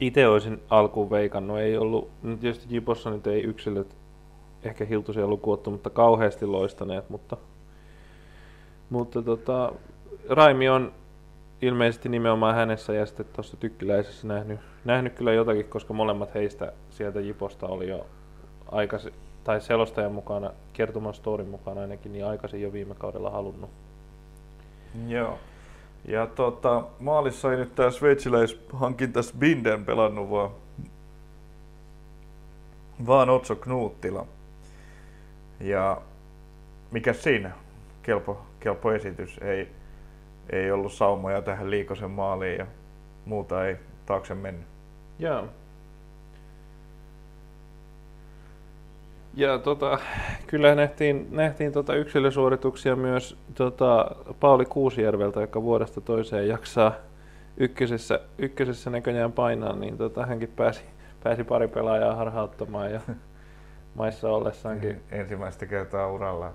itse olisin alkuun veikannut. Ei ollut, no tietysti Jipossa nyt ei yksilöt ehkä hiltuisia lukuottu, mutta kauheasti loistaneet, mutta, mutta tota, Raimi on ilmeisesti nimenomaan hänessä ja sitten tuossa tykkiläisessä nähnyt, nähnyt kyllä jotakin, koska molemmat heistä sieltä Jiposta oli jo aikaisin, tai selostajan mukana, kertoman storin mukana ainakin, niin aikaisin jo viime kaudella halunnut. Joo. Ja tota, maalissa ei nyt tämä sveitsiläishankinta Binden pelannut, vaan, vaan Otso Knuuttila. Ja mikä siinä? Kelpo, kelpo esitys. Ei, ei ollut saumoja tähän liikosen maaliin ja muuta ei taakse mennyt. Joo. Ja tota, kyllä nähtiin, nähtiin tota yksilösuorituksia myös tota, Pauli Kuusijärveltä, joka vuodesta toiseen jaksaa ykkösessä, ykkösessä näköjään painaa, niin tota, hänkin pääsi, pääsi pari pelaajaa harhauttamaan ja maissa ollessaankin. Ensimmäistä kertaa uralla.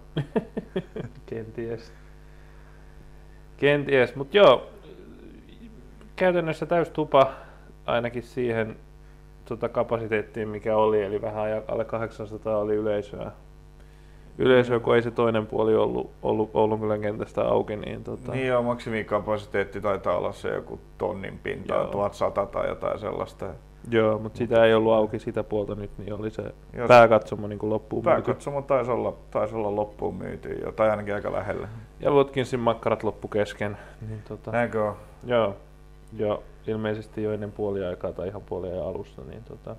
Kenties. Kenties, mutta joo, käytännössä täys tupa ainakin siihen tota kapasiteettiin, mikä oli, eli vähän alle 800 oli yleisöä. Yleisöä, kun ei se toinen puoli ollut, ollut ollut kyllä kentästä auki. Niin, tota... niin joo, maksimikapasiteetti taitaa olla se joku tonnin pinta, 1100 tai jotain sellaista. Joo, mutta sitä ei ollut auki sitä puolta nyt, niin oli se Jos pääkatsomo niin loppuun Pääkatsomo myyty. taisi olla, taisi olla loppuun myyty, jo, tai ainakin aika lähellä. Ja Watkinsin makkarat loppu kesken. Niin tota, Näinkö on? Joo, jo ilmeisesti jo ennen puoliaikaa tai ihan puoliajan alussa. Niin tota,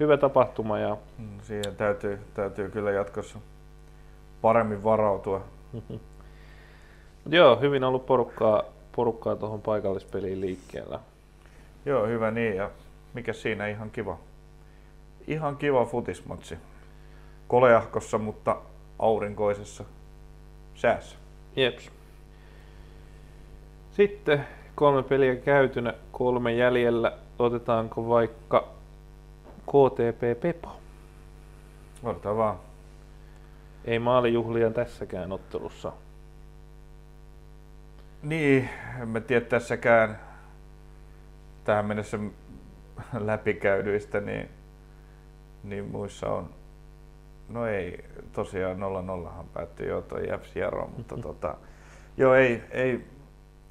hyvä tapahtuma. Ja... Mm, siihen täytyy, täytyy kyllä jatkossa paremmin varautua. Joo, hyvin ollut porukkaa, porukkaa tuohon paikallispeliin liikkeellä. Joo, hyvä niin. Ja mikä siinä ihan kiva. Ihan kiva futismatsi. Koleahkossa, mutta aurinkoisessa säässä. Jeps. Sitten kolme peliä käytynä, kolme jäljellä. Otetaanko vaikka KTP Pepo? Odotetaan vaan. Ei maalijuhlia tässäkään ottelussa. Niin, en mä tiedä tässäkään tähän mennessä läpikäydyistä, niin, niin muissa on, no ei, tosiaan 0-0han päättyi jo toi Jäps Jaro, mutta tota, joo ei, ei,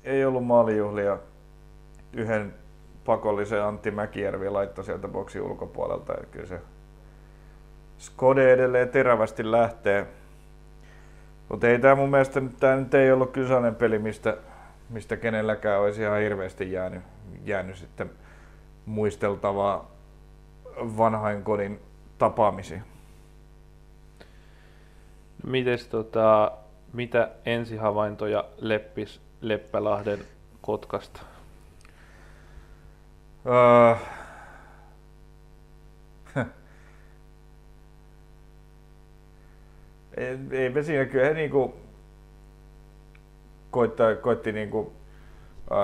ei ollut maalijuhlia. Yhden pakollisen Antti Mäkijärvi laittoi sieltä boksi ulkopuolelta, ja kyllä se Skode edelleen terävästi lähtee. Mutta ei tämä mun mielestä tämä nyt ei ollut kyllä peli, mistä, mistä kenelläkään olisi ihan hirveästi jäänyt, jäänyt sitten muisteltavaa vanhainkodin tapaamisia. Mites tota, mitä ensihavaintoja Leppis Leppälahden Kotkasta? Öö, ei, eipä siinä kyllä he niinku koittaa, koitti niinku, öö,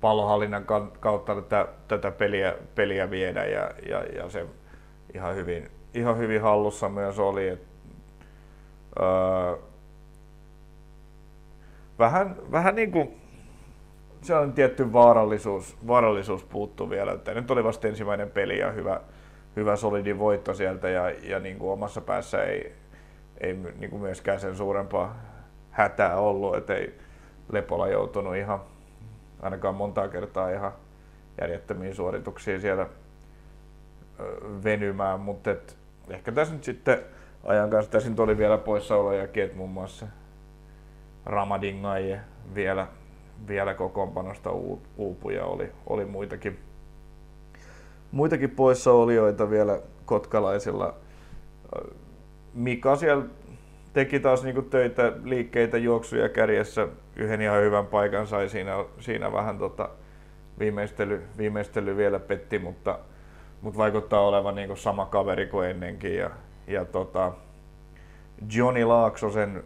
pallohallinnan kautta tätä, tätä peliä, peliä viedä ja, ja, ja, se ihan hyvin, ihan hyvin hallussa myös oli. Et, öö, vähän, vähän niin kuin on tietty vaarallisuus, vaarallisuus puuttu vielä. Että nyt oli vasta ensimmäinen peli ja hyvä, hyvä solidi voitto sieltä ja, ja niin kuin omassa päässä ei, ei niin kuin myöskään sen suurempaa hätää ollut, että ei Lepola joutunut ihan ainakaan montaa kertaa ihan järjettömiin suorituksiin siellä venymään, mutta ehkä tässä nyt sitten ajan kanssa tässä nyt oli vielä poissaolojakin, että muun muassa Ramadingaje vielä, vielä kokoonpanosta uupuja oli, oli muitakin, muitakin poissaolijoita vielä kotkalaisilla. Mika siellä teki taas niinku töitä, liikkeitä, juoksuja kärjessä. Yhden ihan hyvän paikan sai siinä, siinä vähän tota, viimeistely, viimeistely vielä petti, mutta, mutta vaikuttaa olevan niinku sama kaveri kuin ennenkin. Ja, ja tota, Johnny Laaksosen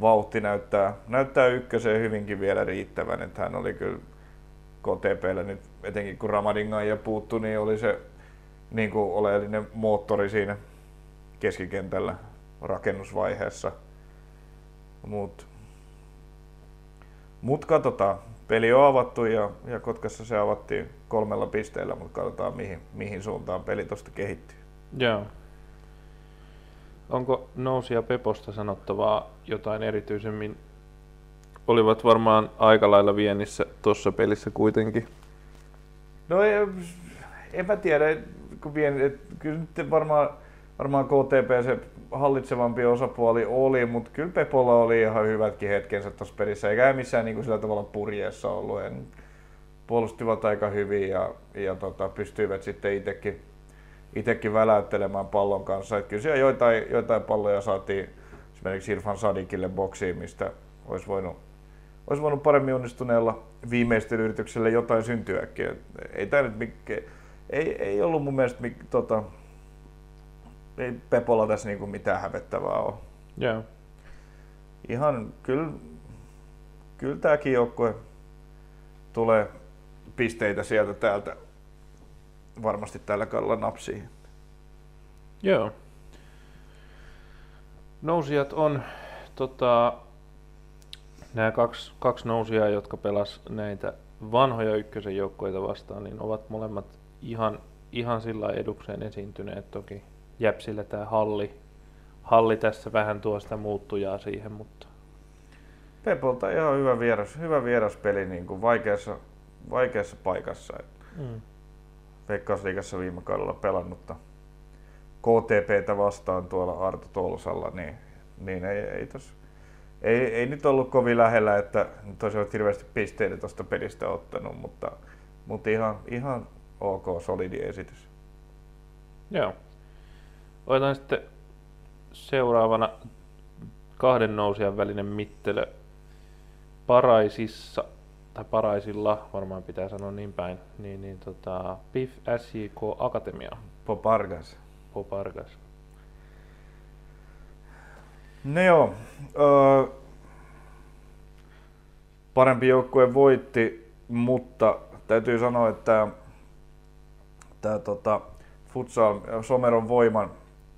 vauhti näyttää, näyttää ykköseen hyvinkin vielä riittävän, että hän oli kyllä KTPllä nyt, etenkin kun Ramadingan ja puuttu, niin oli se niin kuin oleellinen moottori siinä keskikentällä rakennusvaiheessa. Mut, mut katsotaan. Peli on avattu ja, ja Kotkassa se avattiin kolmella pisteellä, mutta katsotaan mihin, mihin suuntaan peli tuosta kehittyy. Joo. Onko Nousia Peposta sanottavaa jotain erityisemmin? Olivat varmaan aika lailla viennissä tuossa pelissä kuitenkin. No ei, en mä tiedä, kun vien, et, kyllä nyt varmaan, varmaan KTP se hallitsevampi osapuoli oli, mutta kyllä Pepolla oli ihan hyvätkin hetkensä tuossa pelissä, eikä missään niin kuin sillä tavalla purjeessa ollut. En, puolustivat aika hyvin ja, ja tota, pystyivät sitten itsekin itsekin väläyttelemään pallon kanssa. Että kyllä siellä joitain, joitain palloja saatiin esimerkiksi Irfan Sadikille boksiin, mistä olisi voinut, olisi voinut paremmin onnistuneella viimeistelyyrityksellä jotain syntyäkin. Ei, tämä nyt mikä, ei, ei ollut mun mielestä mik, tota, ei Pepolla tässä niinku mitään hävettävää ole. Yeah. Ihan kyllä, kyllä tämäkin joukkue tulee pisteitä sieltä täältä varmasti tällä kaudella napsii. Joo. Nousijat on tota, nämä kaksi, kaksi nousijaa, jotka pelas näitä vanhoja ykkösen joukkoita vastaan, niin ovat molemmat ihan, ihan sillä edukseen esiintyneet. Toki Jäpsillä tämä halli, halli tässä vähän tuosta muuttujaa siihen, mutta... Pepolta ihan hyvä, vieras, hyvä vieraspeli niin kuin vaikeassa, vaikeassa paikassa. Mm. Veikkausliigassa viime kaudella pelannutta KTPtä vastaan tuolla Arto Tolsalla, niin, niin ei, ei, tos, ei, ei, nyt ollut kovin lähellä, että nyt olisi hirveästi pisteitä tuosta pelistä ottanut, mutta, mutta ihan, ihan ok, solidi esitys. Joo. Otetaan sitten seuraavana kahden nousijan välinen mittelö Paraisissa tai Paraisilla, varmaan pitää sanoa niin päin, niin, niin tota, PIF SJK Akatemia. Popargas. Popargas. No joo, öö, parempi joukkue voitti, mutta täytyy sanoa, että tämä tota, futsal, Someron voiman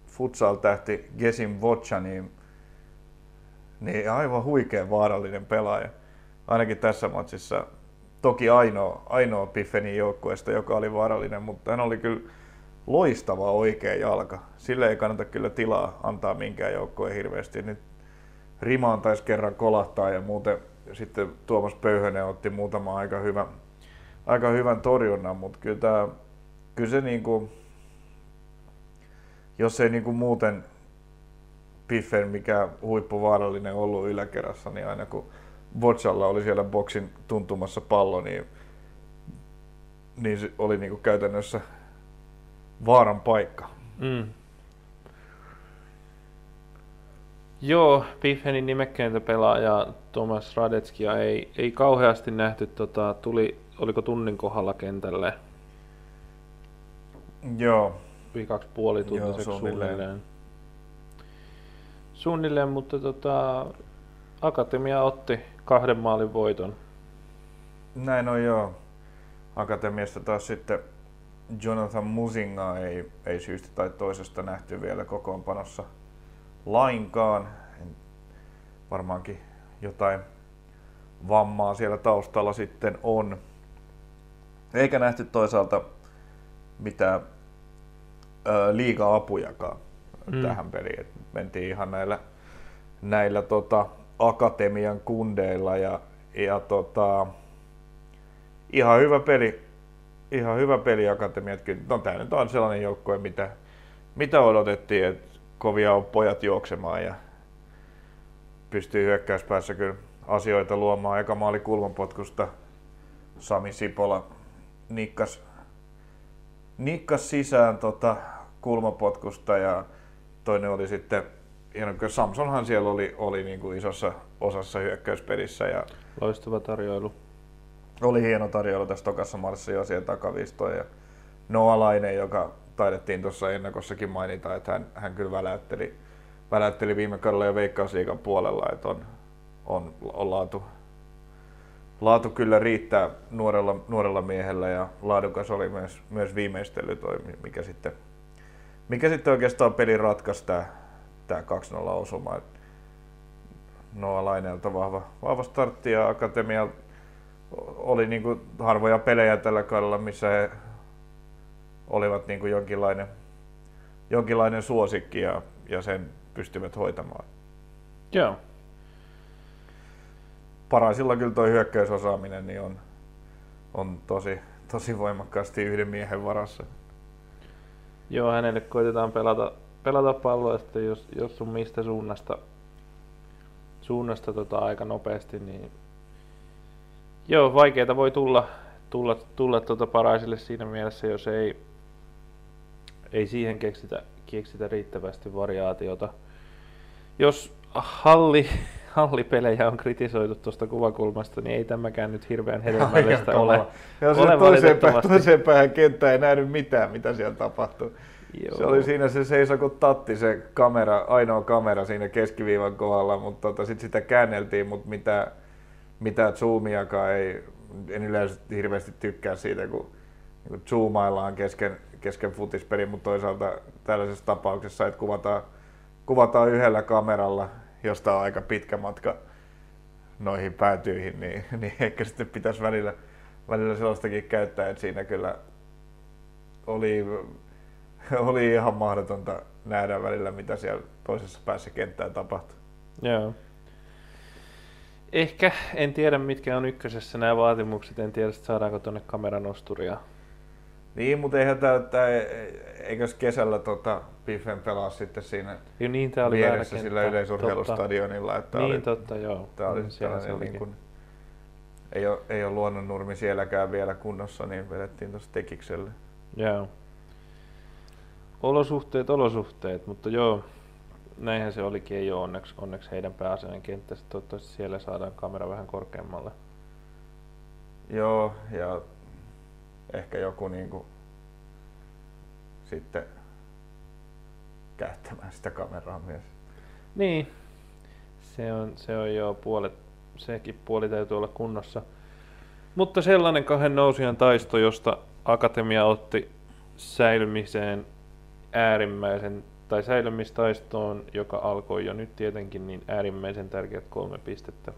futsal-tähti Gesim Vocha, niin, niin aivan huikea vaarallinen pelaaja. Ainakin tässä matsissa. Toki ainoa, ainoa Piffenin joukkueesta, joka oli vaarallinen, mutta hän oli kyllä loistava oikea jalka. Sille ei kannata kyllä tilaa antaa minkään joukkueen hirveästi. Nyt rimaan taisi kerran kolahtaa ja muuten sitten Tuomas Pöyhönen otti muutama aika, hyvä, aika hyvän torjunnan, mutta kyllä, tämä, kyllä se niin kuin, jos ei niin kuin muuten Piffen mikä huippuvaarallinen ollut yläkerrassa, niin aina kun Botsalla oli siellä boksin tuntumassa pallo, niin, niin se oli niin kuin käytännössä vaaran paikka. Mm. Joo, Piffenin nimekkeintä pelaajaa Thomas Radetskia ei, ei kauheasti nähty, tota, tuli, oliko tunnin kohdalla kentälle? Joo. Vikaksi puoli tuntiseksi suunnilleen. suunnilleen. Suunnilleen, mutta tota, Akatemia otti kahden maalin voiton. Näin on joo. Akatemiasta taas sitten Jonathan Musinga ei, ei syystä tai toisesta nähty vielä kokoonpanossa lainkaan. Varmaankin jotain vammaa siellä taustalla sitten on. Eikä nähty toisaalta mitään liiga-apujakaan mm. tähän peliin. Et mentiin ihan näillä, näillä tota, akatemian kundeilla ja, ja tota, ihan hyvä peli. Ihan hyvä peli akatemiat. No tämä nyt on sellainen joukkue, mitä, mitä odotettiin, että kovia on pojat juoksemaan ja pystyy hyökkäyspäässä kyllä asioita luomaan. Eka maali kulmanpotkusta Sami Sipola nikkas, nikkas sisään tota, kulmapotkusta ja toinen oli sitten hieno, Samsonhan siellä oli, oli niin kuin isossa osassa hyökkäyspelissä. Ja Loistava tarjoilu. Oli hieno tarjoilu tässä tokassa Marssi jo siellä takavistoon. Ja Noa Laine, joka taidettiin tuossa ennakossakin mainita, että hän, hän kyllä väläytteli, väläytteli viime kaudella jo Veikkausliikan puolella, että on, on, on laatu, laatu kyllä riittää nuorella, nuorella miehellä ja laadukas oli myös, myös viimeistely toi, mikä sitten, mikä sitten oikeastaan peli ratkaisi tämä, tämä 2-0 osuma. Noa Laineelta vahva, vahva startti ja Akatemia oli niin kuin harvoja pelejä tällä kaudella, missä he olivat niin kuin jonkinlainen, jonkinlainen suosikki ja, ja sen pystyvät hoitamaan. Joo. Paraisilla kyllä tuo hyökkäysosaaminen niin on, on tosi, tosi voimakkaasti yhden miehen varassa. Joo, hänelle koitetaan pelata, pelata palloa, että jos, jos sun mistä suunnasta, suunnasta tota aika nopeasti, niin joo, vaikeita voi tulla, tulla, tulla tuota paraisille siinä mielessä, jos ei, ei siihen keksitä, keksitä riittävästi variaatiota. Jos halli, hallipelejä on kritisoitu tuosta kuvakulmasta, niin ei tämäkään nyt hirveän hedelmällistä ole. Ja ole toiseen, päin, toiseen päähän kenttä ei nähnyt mitään, mitä siellä tapahtui. Joo. Se oli siinä se seisoi kuin tatti, se kamera, ainoa kamera siinä keskiviivan kohdalla, mutta tota, sitten sitä käänneltiin, mutta mitä, mitä zoomiakaan ei, en yleensä hirveästi tykkää siitä, kun, kun zoomaillaan kesken, kesken futispeli, mutta toisaalta tällaisessa tapauksessa, että kuvataan, kuvataan yhdellä kameralla, josta on aika pitkä matka noihin päätyihin, niin, niin ehkä sitten pitäisi välillä, välillä sellaistakin käyttää, että siinä kyllä oli, oli ihan mahdotonta nähdä välillä, mitä siellä toisessa päässä kenttää tapahtuu. Joo. Ehkä, en tiedä mitkä on ykkösessä nämä vaatimukset, en tiedä saadaanko tuonne kameranusturia niin, mutta eihän tämä, tämä eikös kesällä tota, Biffen pelaa sitten siinä jo, niin, tämä oli vieressä sillä yleisurheilustadionilla. Että niin, oli, totta, joo. Tämä oli niin, siellä se niin kuin, ei ole, ei ole luonnonnurmi sielläkään vielä kunnossa, niin vedettiin tuossa tekikselle. Joo. Olosuhteet, olosuhteet, mutta joo, näinhän se olikin, ei ole onneksi, onneksi heidän pääasiallinen kenttä. Toivottavasti siellä saadaan kamera vähän korkeammalle. Joo, ja ehkä joku niin kuin, sitten käyttämään sitä kameraa myös. Niin, se on, se on jo puolet, sekin puoli täytyy olla kunnossa. Mutta sellainen kahden nousijan taisto, josta Akatemia otti säilymiseen äärimmäisen, tai säilymistaistoon, joka alkoi jo nyt tietenkin, niin äärimmäisen tärkeät kolme pistettä.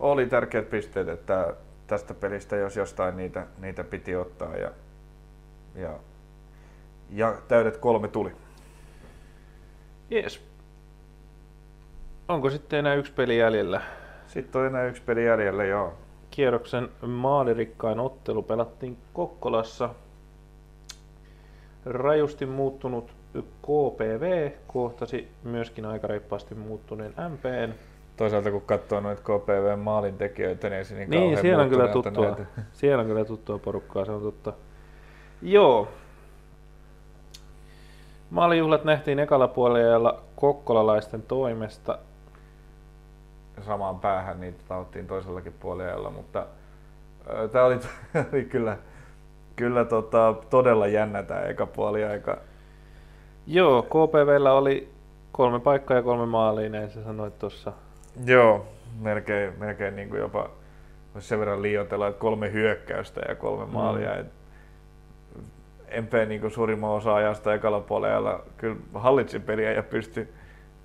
Oli tärkeät pisteet, että tästä pelistä jos jostain niitä, niitä piti ottaa ja, ja, ja täydet kolme tuli. Jees. Onko sitten enää yksi peli jäljellä? Sitten on enää yksi peli jäljellä, joo. Kierroksen maalirikkain ottelu pelattiin Kokkolassa. Rajusti muuttunut KPV kohtasi myöskin aika reippaasti muuttuneen MPn. Toisaalta kun katsoo noita KPV maalintekijöitä, niin se niin, Niin, siellä on kyllä tuttua. Näytä. Siellä on kyllä tuttua porukkaa, se on totta. Joo. Maalijuhlat nähtiin ekalla puolella kokkolalaisten toimesta. Samaan päähän niitä tauttiin toisellakin puolella, mutta tämä oli, oli kyllä, kyllä tota, todella jännä tämä eka puoli aika. Joo, KPVllä oli kolme paikkaa ja kolme maalia, näin sä sanoit tuossa. Joo, melkein, melkein niin kuin jopa voisi sen verran liioitella, että kolme hyökkäystä ja kolme mm. maalia. Mm. MP niin kuin suurimman osa ajasta ekalla puolella kyllä hallitsi peliä ja pystyi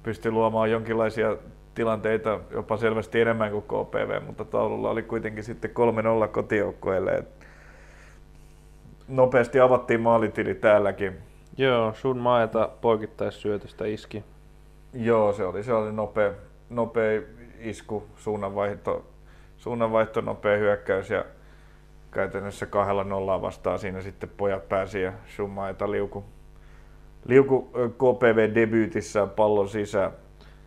pysty luomaan jonkinlaisia tilanteita jopa selvästi enemmän kuin KPV, mutta taululla oli kuitenkin sitten 3-0 kotijoukkueelle. Nopeasti avattiin maalitili täälläkin. Joo, sun maeta poikittaissyötöstä iski. Joo, se oli, se oli nopea, nopea isku, suunnanvaihto, suunnanvaihto, nopea hyökkäys ja käytännössä kahdella nollaa vastaan siinä sitten pojat pääsi ja Schumaita liuku, liuku KPV-debyytissä pallon sisään.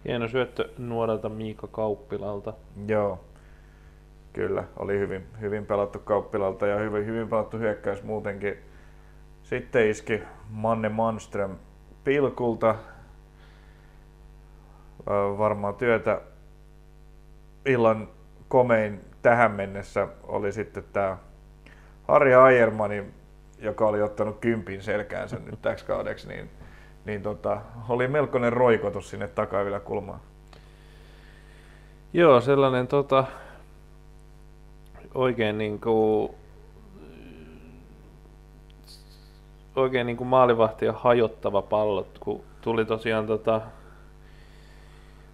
Hieno syöttö nuorelta Miika Kauppilalta. Joo, kyllä. Oli hyvin, hyvin pelattu Kauppilalta ja hyvin, hyvin pelattu hyökkäys muutenkin. Sitten iski Manne Manström pilkulta. Varmaan työtä illan komein tähän mennessä oli sitten tämä Harri Aiermani, joka oli ottanut kympin selkäänsä nyt täksi kaudeksi, niin, niin tota, oli melkoinen roikotus sinne kulmaan. Joo, sellainen tota, oikein niin kuin, oikein niin kuin maalivahtia hajottava pallo, kun tuli tosiaan tota,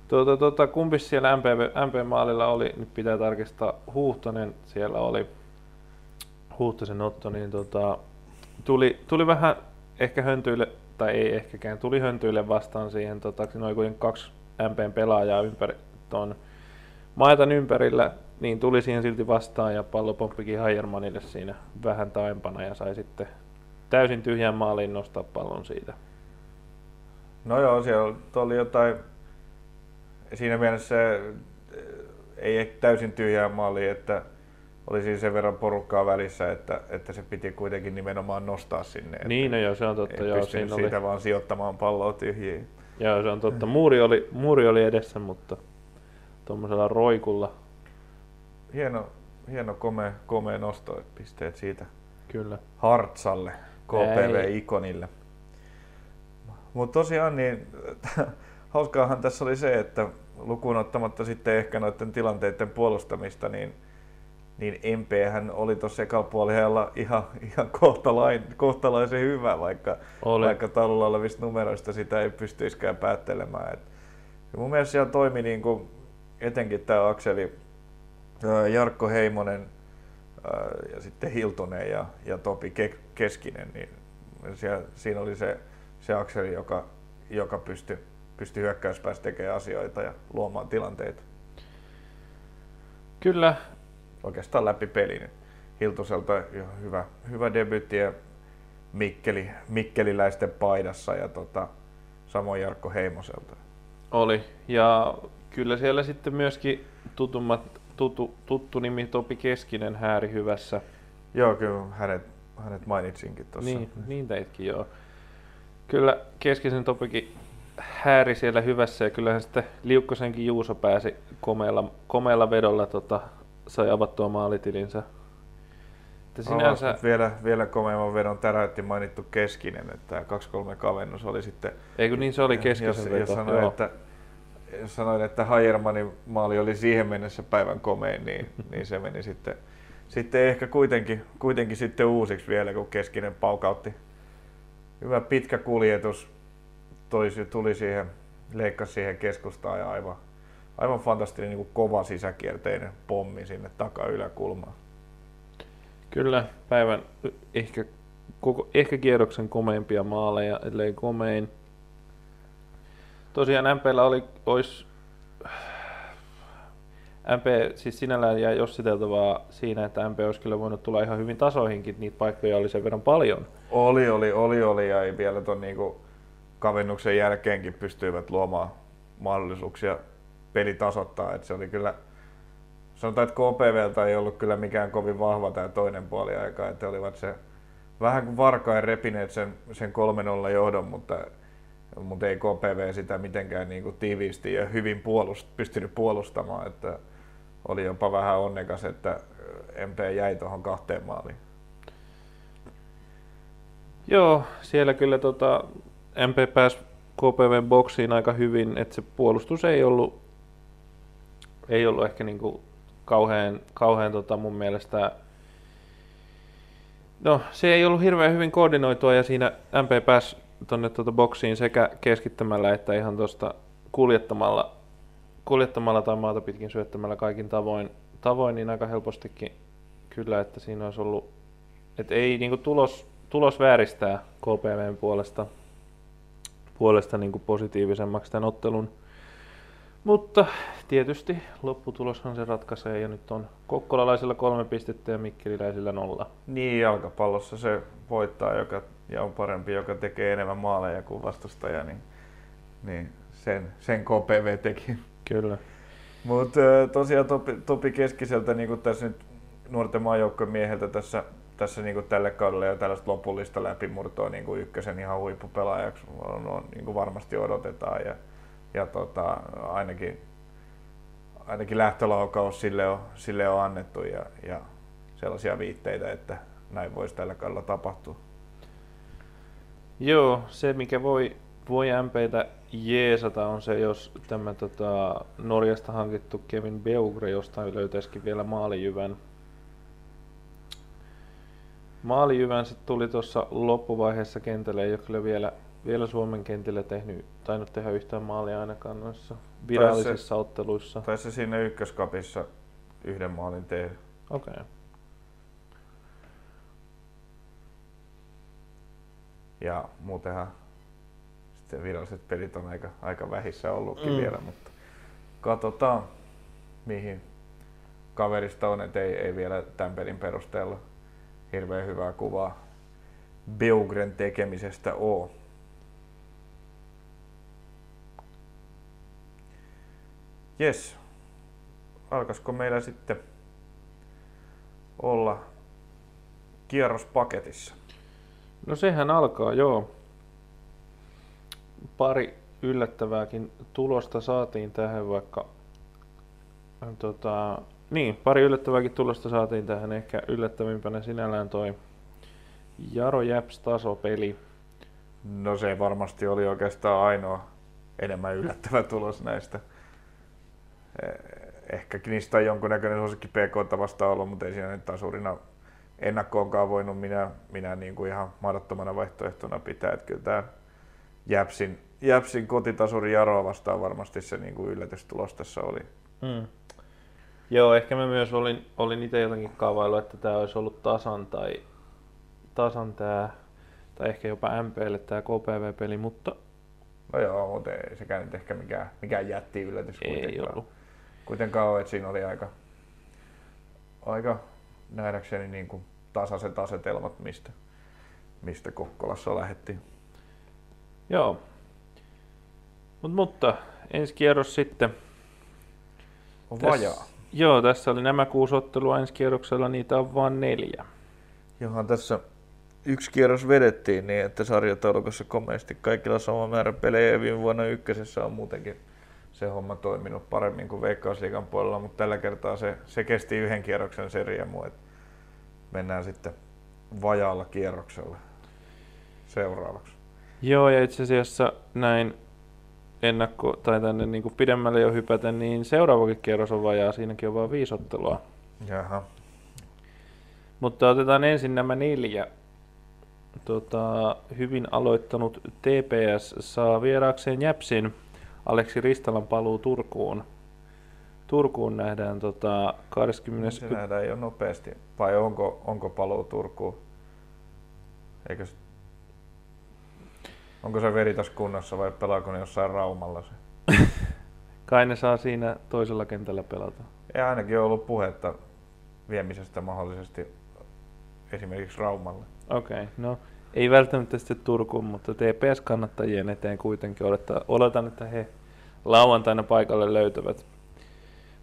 tuota, tuota, kumpi siellä MP, MP-maalilla oli, nyt pitää tarkistaa, Huhtonen siellä oli, Huhtosen Otto, niin tota, tuli, tuli vähän ehkä höntyille, tai ei ehkäkään, tuli höntyille vastaan siihen, tota, noin kuin kaksi MPn pelaajaa ympäri tuon maitan ympärillä, niin tuli siihen silti vastaan ja pallo pomppikin Hajermanille siinä vähän taempana ja sai sitten täysin tyhjän maaliin nostaa pallon siitä. No joo, siellä oli jotain, siinä mielessä ei täysin tyhjää maali, että oli siinä sen verran porukkaa välissä, että, että se piti kuitenkin nimenomaan nostaa sinne. Niin, no joo, se on totta. Ei joo, siinä siitä oli... vaan sijoittamaan palloa tyhjiin. Joo, se on totta. Muuri oli, muuri oli edessä, mutta tuommoisella roikulla. Hieno, hieno komea, komea nosto, pisteet siitä. Kyllä. Hartsalle, KPV-ikonille. Mutta tosiaan niin, hauskaahan tässä oli se, että lukuun ottamatta sitten ehkä noiden tilanteiden puolustamista, niin niin MP hän oli tuossa ekalla puolella ihan, ihan kohtalain, kohtalaisen hyvä, vaikka, oli. vaikka taululla olevista numeroista sitä ei pystyisikään päättelemään. Et, ja mun mielestä siellä toimi niin kuin, etenkin tämä akseli Jarkko Heimonen ja sitten Hiltonen ja, ja Topi Keskinen, niin siellä, siinä oli se, se akseli, joka, joka pystyi pysty hyökkäyspäässä tekemään asioita ja luomaan tilanteita. Kyllä, oikeastaan läpi pelin. Hiltuselta hyvä, hyvä debytti ja Mikkeli, Mikkeliläisten paidassa ja tota, samoin Jarkko Heimoselta. Oli, ja kyllä siellä sitten myöskin tutummat, tutu, tuttu nimi Topi Keskinen hääri hyvässä. Joo, kyllä hänet, hänet mainitsinkin tuossa. Niin, niin teitkin joo. Kyllä Keskisen Topikin hääri siellä hyvässä ja kyllähän sitten Liukkosenkin Juuso pääsi komealla, komealla vedolla tota, sai avattua maalitilinsä. Että sinänsä... vielä, vielä komeamman vedon täräytti mainittu Keskinen, että tämä 2-3 kavennus oli sitten... Eikö niin se oli Keskisen jos, veto? Jos sanoin, että, jos sanoin, että Hajermanin maali oli siihen mennessä päivän komein, niin, niin se meni sitten, sitten ehkä kuitenkin, kuitenkin sitten uusiksi vielä, kun Keskinen paukautti, hyvä pitkä kuljetus toisi, tuli siihen, leikkasi siihen keskustaan ja aivan, aivan fantastinen niin kova sisäkierteinen pommi sinne takayläkulmaan. Kyllä, päivän ehkä, koko, ehkä kierroksen komeimpia maaleja, ellei komein. Tosiaan MPllä oli, olisi MP siis sinällään jäi jossiteltavaa siinä, että MP olisi kyllä voinut tulla ihan hyvin tasoihinkin, niitä paikkoja oli sen verran paljon. Oli, oli, oli, oli ja ei vielä tuon niinku kavennuksen jälkeenkin pystyivät luomaan mahdollisuuksia peli tasoittaa. Et se oli kyllä, sanotaan, että KPVltä ei ollut kyllä mikään kovin vahva tämä toinen puoli aika, että olivat se vähän kuin varkain repineet sen, sen 3-0 johdon, mutta, mutta ei KPV sitä mitenkään niin kuin tiiviisti ja hyvin puolust, pystynyt puolustamaan. Että oli jopa vähän onnekas, että MP jäi tuohon kahteen maaliin. Joo, siellä kyllä tota, MP pääsi KPV boksiin aika hyvin, että se puolustus ei ollut, ei ollut ehkä niinku kauhean, kauhean tota mun mielestä No, se ei ollut hirveän hyvin koordinoitua ja siinä MP pääsi tuonne tuota boksiin sekä keskittämällä että ihan tuosta kuljettamalla kuljettamalla tai maata pitkin syöttämällä kaikin tavoin, tavoin niin aika helpostikin kyllä, että siinä olisi ollut, että ei niin kuin tulos, tulos vääristää KPVn puolesta, puolesta niin kuin positiivisemmaksi tämän ottelun. Mutta tietysti lopputuloshan se ratkaisee ja nyt on kokkolalaisilla kolme pistettä ja mikkeliläisillä nolla. Niin, jalkapallossa se voittaa joka, ja on parempi, joka tekee enemmän maaleja kuin vastustaja, niin, niin sen, sen KPV teki. Kyllä. Mutta tosiaan Topi, Topi Keskiseltä niin tässä nyt nuorten maajoukkojen mieheltä tässä, tässä niin tälle kaudelle ja tällaista lopullista läpimurtoa niin kuin ykkösen ihan huippupelaajaksi on, on, niin kuin varmasti odotetaan ja, ja tota, ainakin, ainakin lähtölaukaus sille on, sille on annettu ja, ja sellaisia viitteitä, että näin voisi tällä kaudella tapahtua. Joo, se mikä voi, voi MPtä jeesata on se, jos tämä tota, Norjasta hankittu Kevin Beugre jostain löytäisikin vielä maalijyvän. Maalijyvän se tuli tuossa loppuvaiheessa kentälle, ei ole kyllä vielä, vielä Suomen kentillä tehnyt, tainnut tehdä yhtään maalia ainakaan noissa virallisissa se, otteluissa. Tai se siinä ykköskapissa yhden maalin tehdä. Okei. Okay. Ja muutenhan sitten viralliset pelit on aika, aika vähissä ollutkin mm. vielä, mutta katsotaan mihin kaverista on, että ei, ei vielä tämän pelin perusteella hirveän hyvää kuvaa Beugren tekemisestä ole. Jes, alkaisiko meillä sitten olla kierros paketissa? No sehän alkaa, joo pari yllättävääkin tulosta saatiin tähän, vaikka tota, niin, pari yllättävääkin tulosta saatiin tähän, ehkä yllättävimpänä sinällään toi Jaro Japs tasopeli. No se varmasti oli oikeastaan ainoa enemmän yllättävä tulos näistä. Eh, ehkä niistä on jonkunnäköinen suosikki PK vastaan ollut, mutta ei siinä nyt tasurina ennakkoonkaan voinut minä, minä niin kuin ihan mahdottomana vaihtoehtona pitää. Että kyllä tämä Jäpsin, Jäpsin kotitasuri Jaroa vastaan varmasti se niin kuin yllätystulos tässä oli. Hmm. Joo, ehkä mä myös olin, olin itse jotenkin kaavailu, että tämä olisi ollut tasan tai tasan tämä, tai ehkä jopa MPlle tämä KPV-peli, mutta... No joo, mutta ei sekään nyt ehkä mikään, mikään jätti yllätys kuitenkaan. Ei ollut. Kuitenkaan että siinä oli aika, aika nähdäkseni niin kuin tasaiset asetelmat, mistä, mistä Kokkolassa lähdettiin. Joo. Mut, mutta ensi kierros sitten. On vajaa. Täs, joo, tässä oli nämä kuusi ottelua ensi kierroksella, niitä on vain neljä. Johan tässä yksi kierros vedettiin niin, että sarjataulukossa komeasti kaikilla sama määrä pelejä viime vuonna ykkösessä on muutenkin se homma toiminut paremmin kuin Veikkausliigan puolella, mutta tällä kertaa se, se kesti yhden kierroksen se riemu, että mennään sitten vajaalla kierroksella seuraavaksi. Joo, ja itse asiassa näin ennakko, tai tänne niin kuin pidemmälle jo hypäten, niin seuraavakin kierros on vajaa, siinäkin on vain viisottelua. Jaha. Mutta otetaan ensin nämä neljä tota, hyvin aloittanut TPS saa vieraakseen Jäpsin. Aleksi Ristalan paluu Turkuun. Turkuun nähdään tota, 20. Se nähdään jo nopeasti. Vai onko, onko paluu Turkuun? Eikö. Onko se veritas kunnossa vai pelaako ne jossain Raumalla se? Kai ne saa siinä toisella kentällä pelata. Ei ainakin ollut puhetta viemisestä mahdollisesti esimerkiksi Raumalle. Okei, okay, no ei välttämättä sitten Turkuun, mutta TPS-kannattajien eteen kuitenkin odottaa. Oletan, että he lauantaina paikalle löytävät.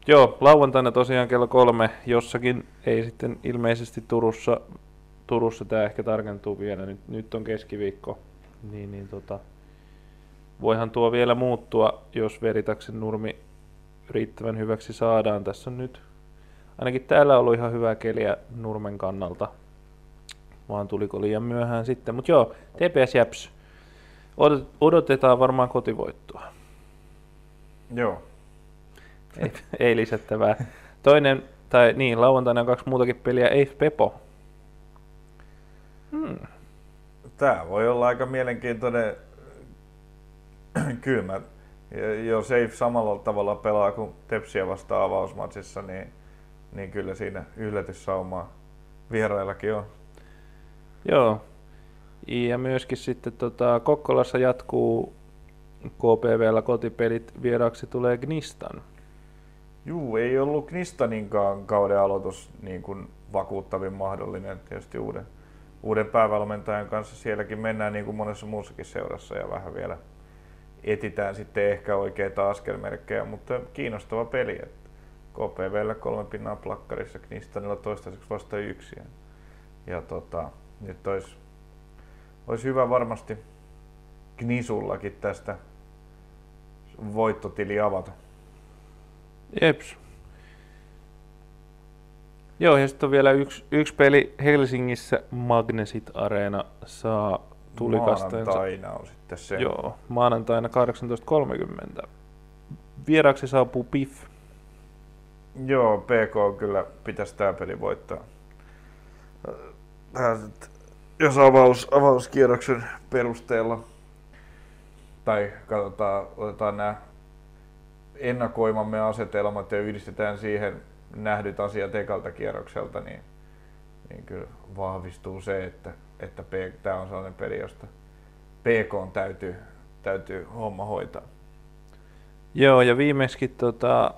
Joo, lauantaina tosiaan kello kolme jossakin, ei sitten ilmeisesti Turussa, Turussa tämä ehkä tarkentuu vielä, nyt, nyt on keskiviikko, niin, niin tota, voihan tuo vielä muuttua, jos Veritaksen nurmi riittävän hyväksi saadaan. Tässä on nyt, ainakin täällä ollut ihan hyvää keliä nurmen kannalta, vaan tuliko liian myöhään sitten. Mutta joo, TPS Japs. Odotetaan varmaan kotivoittoa. Joo. Ei, ei lisättävää. Toinen, tai niin, lauantaina on kaksi muutakin peliä, ei Pepo. Hmm. Tämä voi olla aika mielenkiintoinen kylmä. Jos ei samalla tavalla pelaa kuin Tepsiä vastaan avausmatsissa, niin, niin kyllä siinä yllätyssaumaa vieraillakin on. Joo. Ja myöskin sitten tota, Kokkolassa jatkuu KPVllä kotipelit vieraaksi tulee Gnistan. Juu, ei ollut Gnistaninkaan kauden aloitus niin kuin vakuuttavin mahdollinen. Tietysti uuden, uuden päävalmentajan kanssa sielläkin mennään niin kuin monessa muussakin seurassa ja vähän vielä etitään sitten ehkä oikeita askelmerkkejä, mutta kiinnostava peli. KPVllä kolme pinnaa plakkarissa, Knistanilla toistaiseksi vasta yksi. Ja tota, nyt olisi, olisi hyvä varmasti Knisullakin tästä voittotili avata. Jeps. Joo, ja sitten on vielä yksi, yksi peli Helsingissä, Magnesit Areena saa tulikasteensa. Maanantaina on sitten se. Joo, maanantaina 18.30. Vieraaksi saapuu PIF. Joo, PK kyllä pitäisi tämä peli voittaa jos avaus, avauskierroksen perusteella tai katsotaan, otetaan nämä ennakoimamme asetelmat ja yhdistetään siihen nähdyt asiat ekalta kierrokselta, niin, niin kyllä vahvistuu se, että, että tämä on sellainen peli, josta PK täytyy, täytyy homma hoitaa. Joo, ja viimeiskin tuossa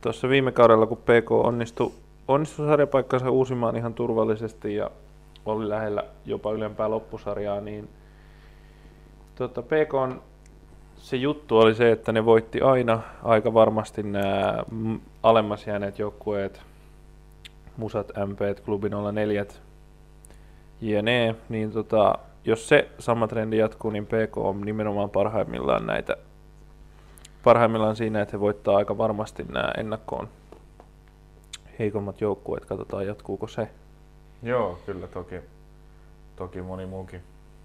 tota, viime kaudella, kun PK onnistui onnistui sarjapaikkansa uusimaan ihan turvallisesti ja oli lähellä jopa ylempää loppusarjaa, niin tota, PK on, se juttu oli se, että ne voitti aina aika varmasti nämä alemmas jääneet joukkueet, Musat, MP, Klubi 04, jne, niin tota, jos se sama trendi jatkuu, niin PK on nimenomaan parhaimmillaan näitä parhaimmillaan siinä, että he voittaa aika varmasti nämä ennakkoon heikommat joukkueet, katsotaan jatkuuko se. Joo, kyllä toki, toki moni muukin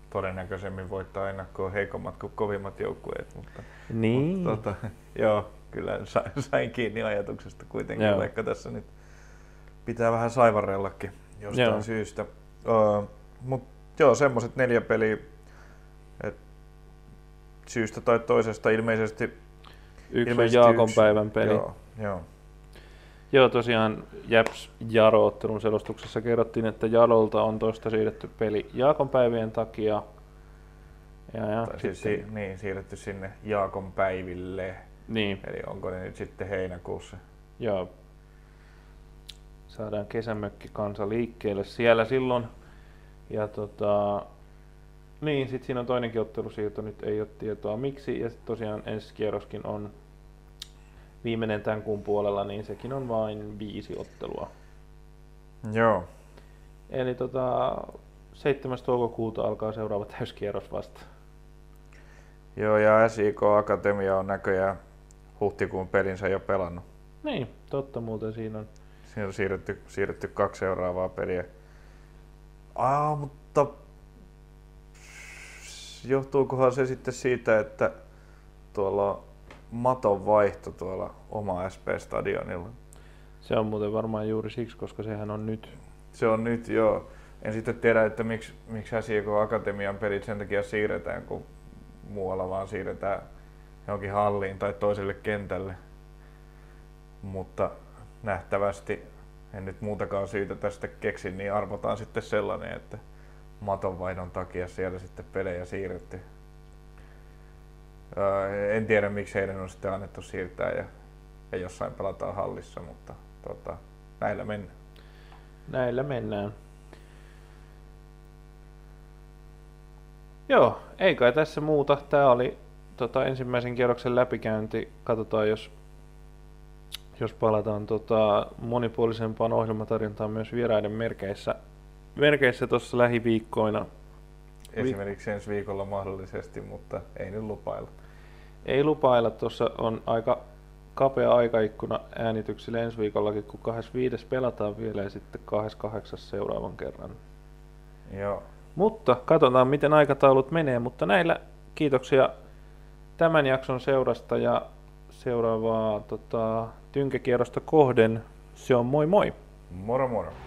todennäköisemmin voittaa ennakkoon heikommat kuin kovimmat joukkueet. Mutta, niin. Mutta, tota, joo, kyllä sain kiinni ajatuksesta kuitenkin, joo. vaikka tässä nyt pitää vähän saivarellakin jostain joo. syystä. Uh, Mutta joo, semmoiset neljä peliä, et syystä tai toisesta ilmeisesti... Yksi ilmeisesti on Jaakon yksi, päivän peli. Joo, joo. Joo, tosiaan Japs Jaro-ottelun selostuksessa kerrottiin, että Jalolta on toista siirretty peli Jaakon päivien takia. Ja, ja tai siis sitten... si- niin, siirretty sinne Jaakon päiville. Niin. Eli onko ne nyt sitten heinäkuussa? Joo. Saadaan kesämökki kansa liikkeelle siellä silloin. Ja tota, niin, sitten siinä on toinenkin ottelusiirto, nyt ei ole tietoa miksi. Ja sitten tosiaan ensi kierroskin on viimeinen tämän kuun puolella, niin sekin on vain viisi ottelua. Joo. Eli tota, 7. toukokuuta alkaa seuraava täyskierros vasta. Joo, ja SIK Akatemia on näköjään huhtikuun pelinsä jo pelannut. Niin, totta muuten siinä on. Siinä on siirretty, siirretty kaksi seuraavaa peliä. Ah, mutta johtuukohan se sitten siitä, että tuolla maton vaihto tuolla oma SP-stadionilla. Se on muuten varmaan juuri siksi, koska sehän on nyt. Se on nyt, joo. en sitten tiedä, että miksi, miksi SJK Akatemian pelit sen takia siirretään, kun muualla vaan siirretään johonkin halliin tai toiselle kentälle. Mutta nähtävästi en nyt muutakaan syytä tästä keksin, niin arvotaan sitten sellainen, että matonvaihdon takia siellä sitten pelejä siirretty. En tiedä miksi heidän on sitten annettu siirtää ja, ja jossain pelataan hallissa, mutta tota, näillä mennään. Näillä mennään. Joo, ei kai tässä muuta. Tämä oli tota, ensimmäisen kierroksen läpikäynti. Katsotaan, jos, jos palataan tota, monipuolisempaan ohjelmatarjontaan myös vieraiden merkeissä merkeissä tuossa lähiviikkoina. Esimerkiksi ensi viikolla mahdollisesti, mutta ei nyt lupailla. Ei lupailla, tuossa on aika kapea aikaikkuna äänityksille ensi viikollakin, kun 25. pelataan vielä ja sitten 28. seuraavan kerran. Joo. Mutta katsotaan, miten aikataulut menee, mutta näillä kiitoksia tämän jakson seurasta ja seuraavaa tota, tynkäkierrosta kohden. Se on moi moi! Moro moro!